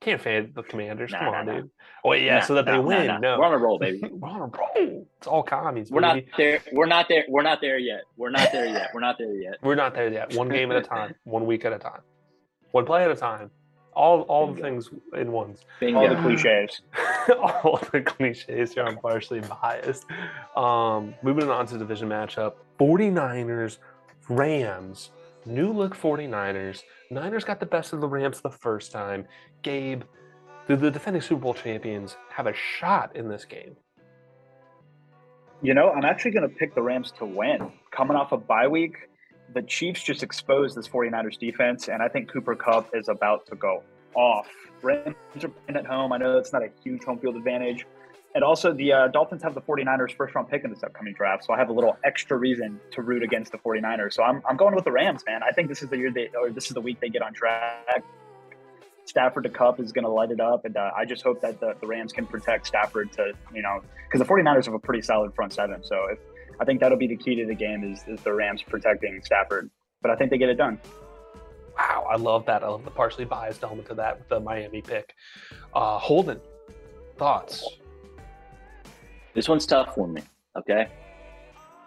can't fade the Commanders. Nah, Come nah, on, nah. dude. Oh yeah, Nah, so that they nah, nah, win. nah. No, We're on a roll, baby. we're on a roll. It's all commies. We're not there. We're not there. We're not there yet. We're not there yet. We're not there yet. We're not there yet. One game at a time, one week at a time, one play at a time. All all the things in ones. Bingo. All the cliches. all the cliches here. I'm partially biased. Um, moving on to division matchup 49ers, Rams. New look 49ers. Niners got the best of the Rams the first time. Gabe, do the defending Super Bowl champions have a shot in this game? You know, I'm actually going to pick the Rams to win. Coming off a bye week, the Chiefs just exposed this 49ers defense, and I think Cooper Kupp is about to go off. Rams are playing at home. I know it's not a huge home field advantage. And also, the uh, Dolphins have the 49ers first round pick in this upcoming draft. So I have a little extra reason to root against the 49ers. So I'm, I'm going with the Rams, man. I think this is the year they, or this is the week they get on track. Stafford to Kupp is going to light it up. And uh, I just hope that the, the Rams can protect Stafford to, you know, because the 49ers have a pretty solid front seven. So if, I think that'll be the key to the game is, is the Rams protecting Stafford. But I think they get it done. Wow, I love that. I love the partially biased element to that with the Miami pick. Uh, Holden, thoughts? This one's tough for me. Okay.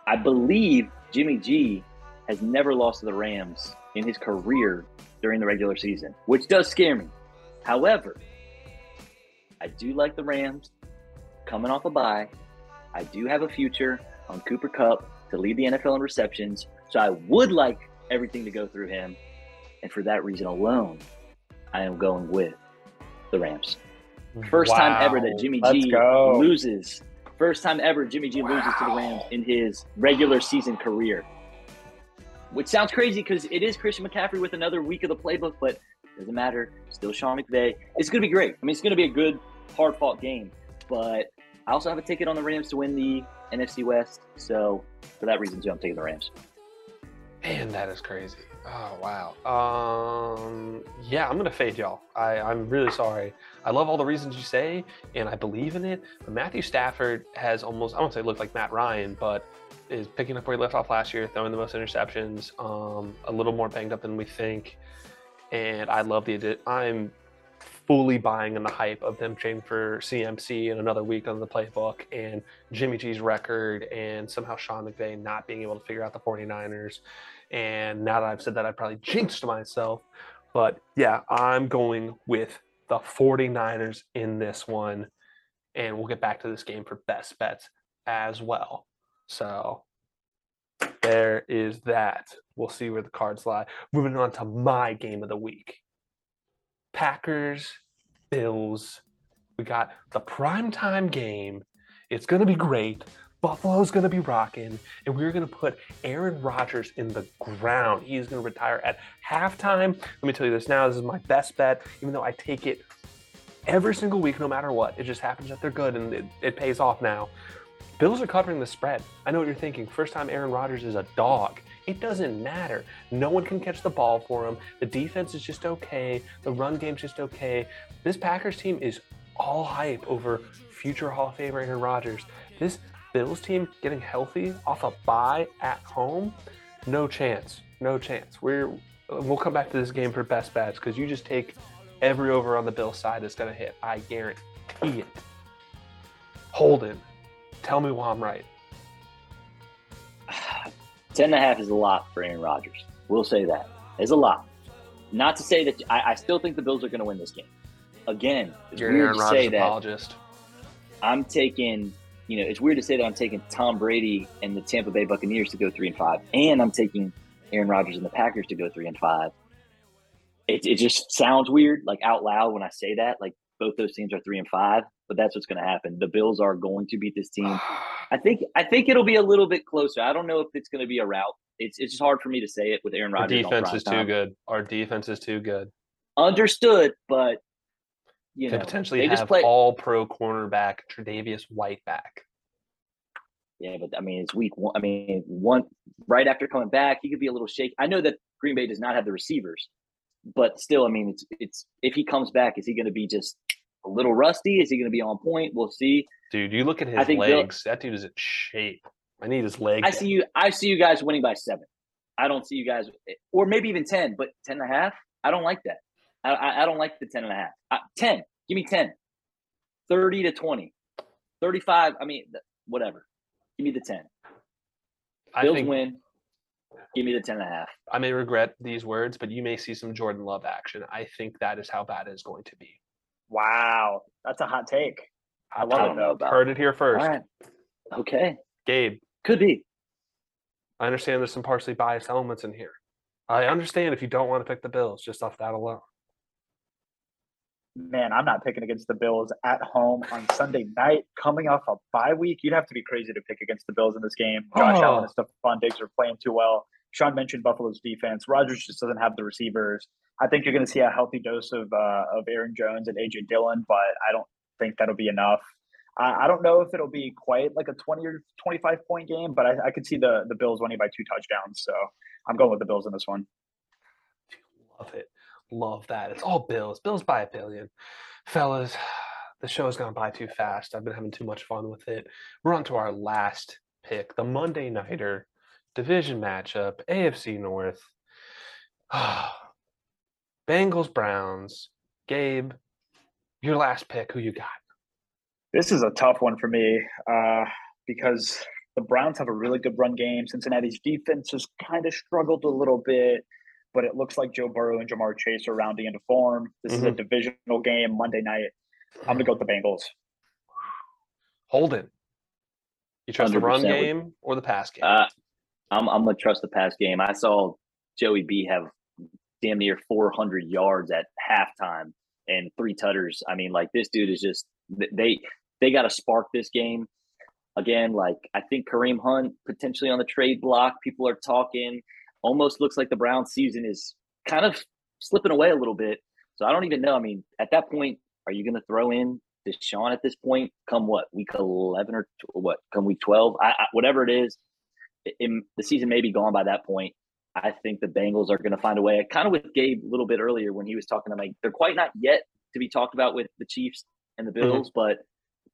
I believe Jimmy G has never lost to the Rams in his career during the regular season, which does scare me. However, I do like the Rams coming off a bye. I do have a future on Cooper Kupp to lead the NFL in receptions. So I would like everything to go through him. And for that reason alone, I am going with the Rams. First time ever that Jimmy Let's G go. loses. First time ever Jimmy G loses to the Rams in his regular season career. Which sounds crazy because it is Christian McCaffrey with another week of the playbook, but doesn't matter. Still Sean McVay. It's going to be great. I mean, it's going to be a good, hard fought game. But I also have a ticket on the Rams to win the NFC West. So for that reason, too, I'm taking the Rams. Man, that is crazy. Oh wow. Um, yeah, I'm gonna fade y'all. I, I'm really sorry. I love all the reasons you say, and I believe in it. But Matthew Stafford has almost—I won't say looked like Matt Ryan, but is picking up where he left off last year, throwing the most interceptions. Um, a little more banged up than we think, and I love the. I'm fully buying in the hype of them trading for CMC in another week on the playbook and Jimmy G's record and somehow Sean McVay not being able to figure out the 49ers. And now that I've said that, I probably jinxed myself. But yeah, I'm going with the 49ers in this one. And we'll get back to this game for best bets as well. So there is that. We'll see where the cards lie. Moving on to my game of the week Packers, Bills. We got the primetime game. It's going to be great. Buffalo's going to be rocking, and we're going to put Aaron Rodgers in the ground. He is going to retire at halftime. Let me tell you this now. This is my best bet, even though I take it every single week, no matter what. It just happens that they're good, and it, it pays off now. Bills are covering the spread. I know what you're thinking. First time Aaron Rodgers is a dog. It doesn't matter. No one can catch the ball for him. The defense is just okay. The run game's just okay. This Packers team is all hype over future Hall of Famer Aaron Rodgers. This Bills team getting healthy off a bye at home, no chance. No chance. We're we'll come back to this game for best bets because you just take every over on the Bills side that's gonna hit. I guarantee it. Holden, tell me why I'm right. Ten and a half is a lot for Aaron Rodgers. We'll say that. It's a lot. Not to say that I, I still think the Bills are going to win this game. Again, You're Aaron Rodgers apologist. I'm taking, you know, it's weird to say that I'm taking Tom Brady and the Tampa Bay Buccaneers to go three and five, and I'm taking Aaron Rodgers and the Packers to go three and five. It, it just sounds weird, like out loud when I say that. Like both those teams are three and five, but that's what's going to happen. The Bills are going to beat this team. I think I think it'll be a little bit closer. I don't know if it's going to be a route. It's it's just hard for me to say it with Aaron Rodgers. on defense is too good. Our defense is too good. Understood, but you They know potentially they have just play. all pro cornerback Tre'Davious White back. Yeah, but I mean, it's week one. I mean, one right after coming back, he could be a little shaky. I know that Green Bay does not have the receivers, but still, I mean, it's it's if he comes back, is he going to be just a little rusty? Is he going to be on point? We'll see. Dude, you look at I his think legs. That dude is in shape. I need his legs. I see you. I see you guys winning by seven. I don't see you guys, or maybe even ten, but 10 and a half. I don't like that. I, I, I don't like the 10 and a half. Uh, 10. Give me 10. 30 to 20. 35. I mean, whatever. Give me the 10. I Bills think win. Give me the 10 and a half. I may regret these words, but you may see some Jordan Love action. I think that is how bad it is going to be. Wow, that's a hot take. I love I it know though. about Heard it here first. All right. Okay. Gabe, Could be. I understand there's some partially biased elements in here. I understand if you don't want to pick the Bills just off that alone. Man, I'm not picking against the Bills at home on Sunday night, coming off a bye week. You'd have to be crazy to pick against the Bills in this game. Josh Oh. Allen and Stefon Diggs are playing too well. Sean mentioned Buffalo's defense. Rodgers just doesn't have the receivers. I think you're going to see a healthy dose of uh, of Aaron Jones and AJ Dillon, but I don't think that'll be enough. I, I don't know if it'll be quite like a 20 or 25 point game, but I, I could see the the Bills winning by two touchdowns. So I'm going with the Bills in this one. Love it. Love that. It's all Bills. Bills by a billion. Fellas, the show's gone by too fast. I've been having too much fun with it. We're on to our last pick, the Monday Nighter division matchup, AFC North. Bengals, Browns. Gabe, your last pick. Who you got? This is a tough one for me uh, because the Browns have a really good run game. Cincinnati's defense has kind of struggled a little bit, but it looks like Joe Burrow and Ja'Marr Chase are rounding into form. This is a divisional game Monday night. I'm going to go with the Bengals. Hold it. You trust the run game or the pass game? Uh, I'm, I'm going to trust the pass game. I saw Joey B have damn near 400 yards at halftime and three tutters. I mean, like this dude is just they they got to spark this game again. Like I think Kareem Hunt potentially on the trade block. People are talking. Almost looks like the Brown season is kind of slipping away a little bit. So I don't even know. I mean, at that point, are you going to throw in Deshaun at this point? Come what week 11 or what? Come week 12? I, I, whatever it is, it, it- the season may be gone by that point. I think the Bengals are going to find a way. Kind of with Gabe a little bit earlier when he was talking. I'm like, they're quite not yet to be talked about with the Chiefs and the Bills, mm-hmm. but a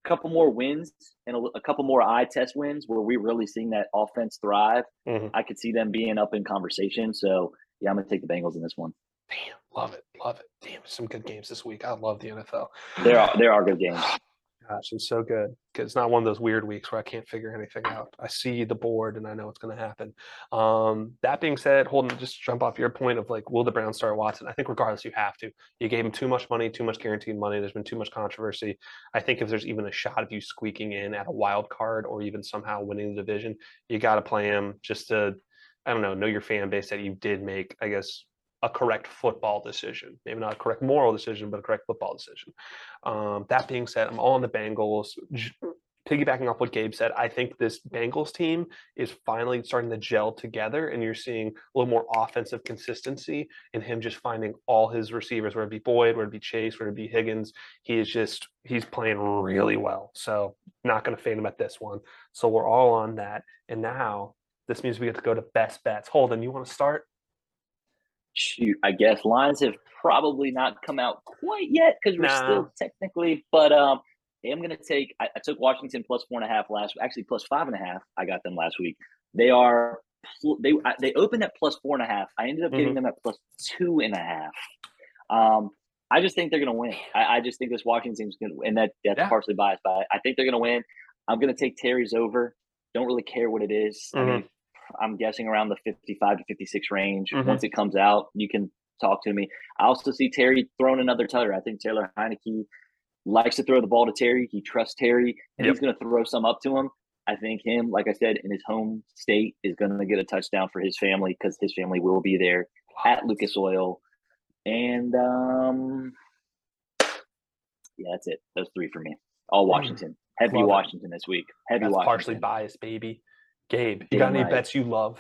couple more wins and a, a couple more eye test wins where we're really seeing that offense thrive. Mhm. I could see them being up in conversation. So yeah, I'm going to take the Bengals in this one. Damn, love it, love it. Damn, some good games this week. I love the NFL. There are there are good games. Gosh, it's so good. It's not one of those weird weeks where I can't figure anything out. I see the board and I know what's going to happen. Um, that being said, Holden, just jump off your point of like, will the Browns start Watson? I think regardless, you have to. You gave him too much money, too much guaranteed money. There's been too much controversy. I think if there's even a shot of you squeaking in at a wild card or even somehow winning the division, you got to play him just to, I don't know, know your fan base that you did make, I guess, a correct football decision. Maybe not a correct moral decision, but a correct football decision. Um, that being said, I'm all on the Bengals. Piggybacking off what Gabe said, I think this Bengals team is finally starting to gel together, and you're seeing a little more offensive consistency in him just finding all his receivers, whether it be Boyd, whether it be Chase, whether it be Higgins. He is just he's playing really well. So not going to fade him at this one. So we're all on that, and now this means we get to go to best bets. Holden, you want to start? Shoot, I guess lines have probably not come out quite yet because we're No. still technically, but um, I'm going to take. I, I took Washington plus four and a half last, actually plus five and a half. I got them last week. They are they I- they opened at plus four and a half. I ended up getting Mhm. them at plus two and a half. Um, I just think they're going to win. I, I just think this Washington team's going to, and that that's Yeah. partially biased, but I think they're going to win. I'm going to take Terry's over. Don't really care what it is. I Mhm. mean, I'm guessing around the 55 to 56 range. Mhm. Once it comes out, you can talk to me. I also see Terry throwing another tutter. I think Taylor Heinicke likes to throw the ball to Terry. He trusts Terry, and Yep. he's going to throw some up to him. I think him, like I said, in his home state, is going to get a touchdown for his family because his family will be there at Lucas Oil. And um, yeah, that's it. Those three for me. All Washington. Heavy Love it. Washington this week. Heavy That's Washington. partially biased, baby. Gabe, you got any right. bets you love?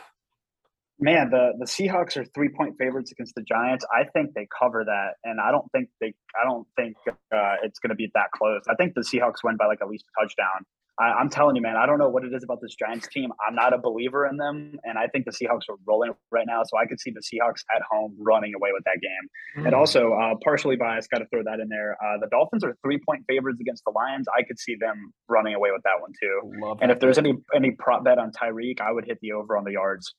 Man, the the Seahawks are three point favorites against the Giants. I think they cover that, and I don't think they. I don't think uh, it's going to be that close. I think the Seahawks win by like at least a touchdown. I, am telling you, man, I don't know what it is about this Giants team. I'm not a believer in them, and I think the Seahawks are rolling right now. So I could see the Seahawks at home running away with that game. Mm. And also, uh, partially biased, got to throw that in there. Uh, the Dolphins are three point favorites against the Lions. I could see them running away with that one too. Love and if there's any any prop bet on Tyreek, I would hit the over on the yards.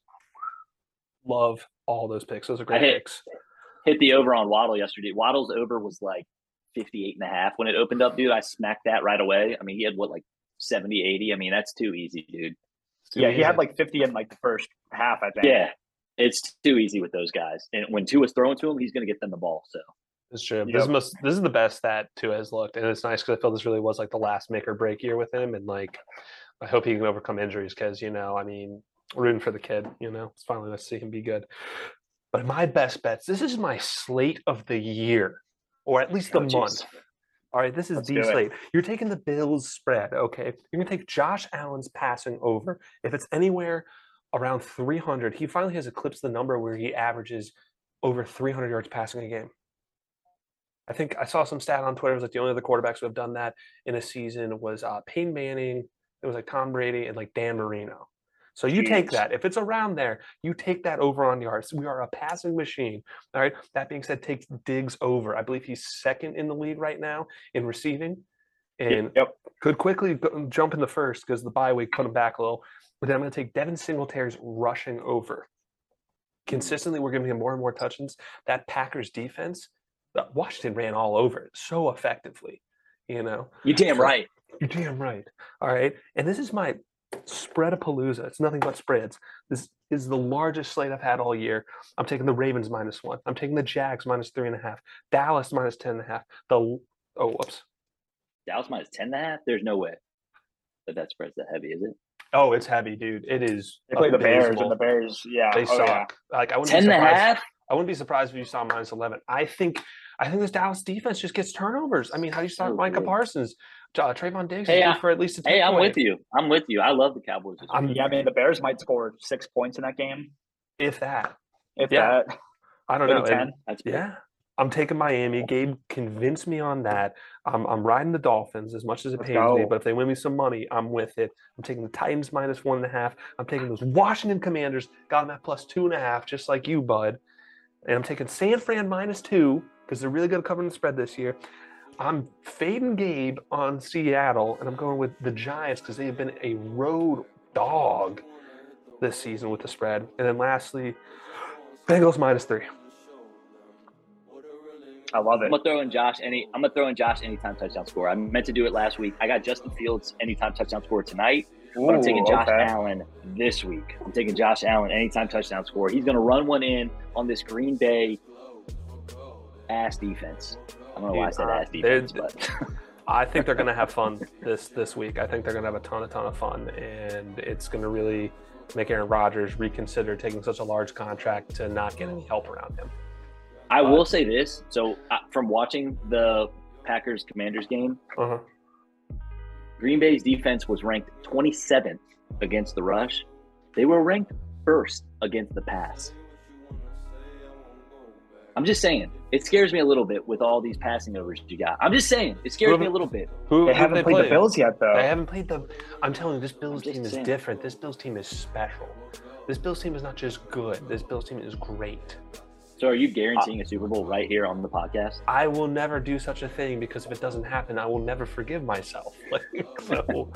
Love all those picks. Those are great hit, picks. Hit the over on Waddle yesterday. Waddle's over was like 58 and a half when it opened up, dude. I smacked that right away. I mean, he had what like 70, 80. I mean, that's too easy, dude. Too yeah, easy. he had like 50 in like the first half, I think. Yeah, it's too easy with those guys. And when two Tua's throwing to him, he's going to get them the ball. So it's true. Yep. This is most, this is the best that Tua has looked, and it's nice because I feel this really was like the last make or break year with him, and like I hope he can overcome injuries because you know, I mean, rooting for the kid. You know, it's finally nice to see him be good. But my best bets. This is my slate of the year, or at least the oh, month. All right, this is Let's slate. You're taking the Bills spread, okay? You're gonna take Josh Allen's passing over. If it's anywhere around 300, he finally has eclipsed the number where he averages over 300 yards passing a game. I think I saw some stat on Twitter. It was like the only other quarterbacks who have done that in a season was uh, Peyton Manning. It was like Tom Brady and like Dan Marino. So you take that. If it's around there, you take that over on yards. We are a passing machine. All right. That being said, takes Diggs over. I believe he's second in the league right now in receiving, and yep. could quickly go, jump in the first because the bye week put him back a little. But then I'm going to take Devin Singletary's rushing over. Consistently, we're giving him more and more touches. That Packers defense, uh, Washington ran all over it so effectively. You know, you damn right. You're damn right. All right. And this is my spread a palooza. It's nothing but spreads. This is the largest slate I've had all year. I'm taking the Ravens minus one. I'm taking the Jags minus three and a half. Dallas minus ten and a half. The oh whoops. Dallas minus ten and a half? There's no way that that spread's that heavy, is it? Oh, it's heavy, dude. It is. They play the Bears, and the Bears, yeah, they oh, suck. Yeah. Like I wouldn't 10 be surprised. And a half? I wouldn't be surprised if you saw minus eleven. I think, I think this Dallas defense just gets turnovers. I mean, how do you start oh, Micah Parsons? Uh, Trevon Diggs hey, for at least a Hey, I'm point. with you. I'm with you. I love the Cowboys. I'm, yeah, I mean, the Bears might score six points in that game. If that. If yeah. that. I don't know. 10. That's yeah. I'm taking Miami. Gabe convinced me on that. I'm, I'm riding the Dolphins as much as it Let's pains go. me, but if they win me some money, I'm with it. I'm taking the Titans minus one and a half. I'm taking those Washington Commanders, got them at plus two and a half, just like you, bud. And I'm taking San Fran minus two because they're really good at covering the spread this year. I'm fading Gabe on Seattle, and I'm going with the Giants because they have been a road dog this season with the spread. And then lastly, Bengals minus three. I love it. I'm gonna throw in Josh any. I'm gonna throw in Josh anytime touchdown score. I meant to do it last week. I got Justin Fields anytime touchdown score tonight. Ooh, but I'm taking Josh okay. Allen this week. I'm taking Josh Allen anytime touchdown score. He's gonna run one in on this Green Bay ass defense. I don't know why I said ass defense, but I think they're going to have fun this this week. I think they're going to have a ton, a ton of fun, and it's going to really make Aaron Rodgers reconsider taking such a large contract to not get any help around him. I will say this: so uh, from watching the Packers Commanders game, uh-huh. Green Bay's defense was ranked 27th against the rush. They were ranked first against the pass. I'm just saying, it scares me a little bit with all these passing overs you got. I'm just saying, it scares me a little bit. Who, they haven't they played play? the Bills yet, though. They haven't played the. I'm telling you, this Bills team is saying. different. This Bills team is special. This Bills team is not just good. This Bills team is great. So, are you guaranteeing uh, a Super Bowl right here on the podcast? I will never do such a thing because if it doesn't happen, I will never forgive myself. so,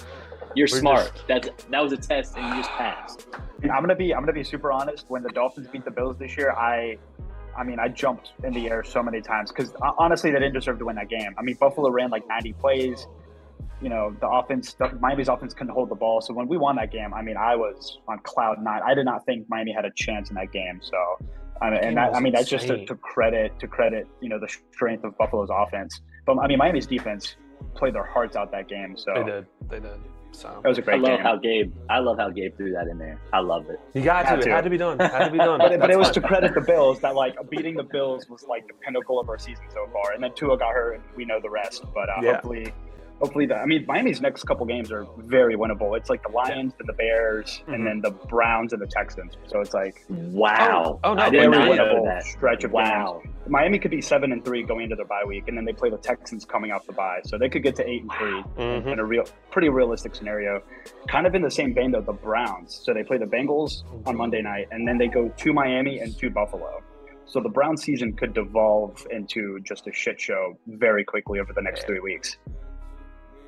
You're smart. Just... That's that was a test, and you just passed. I'm gonna be I'm gonna be super honest. When the Dolphins beat the Bills this year, I I mean, I jumped in the air so many times because uh, honestly, they didn't deserve to win that game. I mean, Buffalo ran like 90 plays. You know, the offense, the, Miami's offense couldn't hold the ball. So when we won that game, I mean, I was on cloud nine. I did not think Miami had a chance in that game. So, I mean, and that, I mean, that's just to, to, credit to credit, you know, the strength of Buffalo's offense. But I mean, Miami's defense played their hearts out that game. So they did. They did. So that was a great. I love game. how Gabe. I love how Gabe threw that in there. I love it. You got to. It had to be done. Had to be done. but, but it was to credit the Bills that like beating the Bills was like the pinnacle of our season so far. And then Tua got hurt, and we know the rest. But uh, yeah. hopefully, hopefully, the, I mean, Miami's next couple games are very winnable. It's like the Lions and the Bears, Mhm. and then the Browns and the Texans. So it's like Wow. Oh, oh, no, very not Miami- know winnable that. stretch of Wow. games. Miami could be seven and three going into their bye week, and then they play the Texans coming off the bye, so they could get to eight and 3 Mhm. in a real, pretty realistic scenario. Kind of in the same vein though, the Browns. So they play the Bengals on Monday night, and then they go to Miami and to Buffalo. So the Brown season could devolve into just a shit show very quickly over the next three weeks.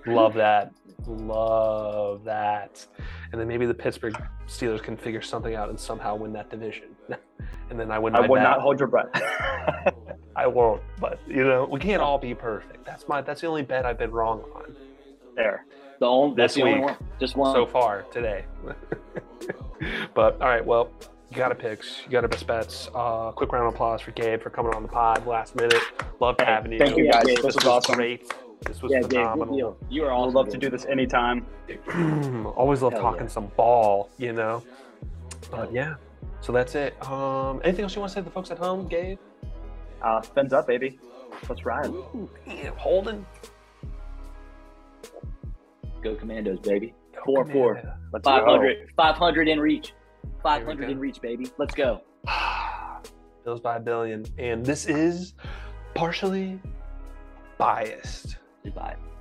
Love that. Love that. And then maybe the Pittsburgh Steelers can figure something out and somehow win that division. and then I win my I would bet. not hold your breath. I won't. But you know, we can't all be perfect. That's my that's the only bet I've been wrong on there. The only, that's This the only week. one. Just one. so far today. but all right, well, you got a picks, you got a best bets. Uh, quick round of applause for Gabe for coming on the pod last minute. Love Hey, having you. thank you guys. This This was was awesome. great. This was yeah, phenomenal. deal. You are I awesome. would love to do this anytime. Always love Hell talking yeah. some ball, you know. But yeah, so that's it. Um, anything else you want to say to the folks at home, Gabe? Uh, fins up, baby. Let's ride. Ooh, damn, Holden. Go Commandos, baby. Go Four, four. Let's go. 500, 500 in reach. 500 in reach, baby. Let's go. Bills by a billion, and this is partially biased. Goodbye.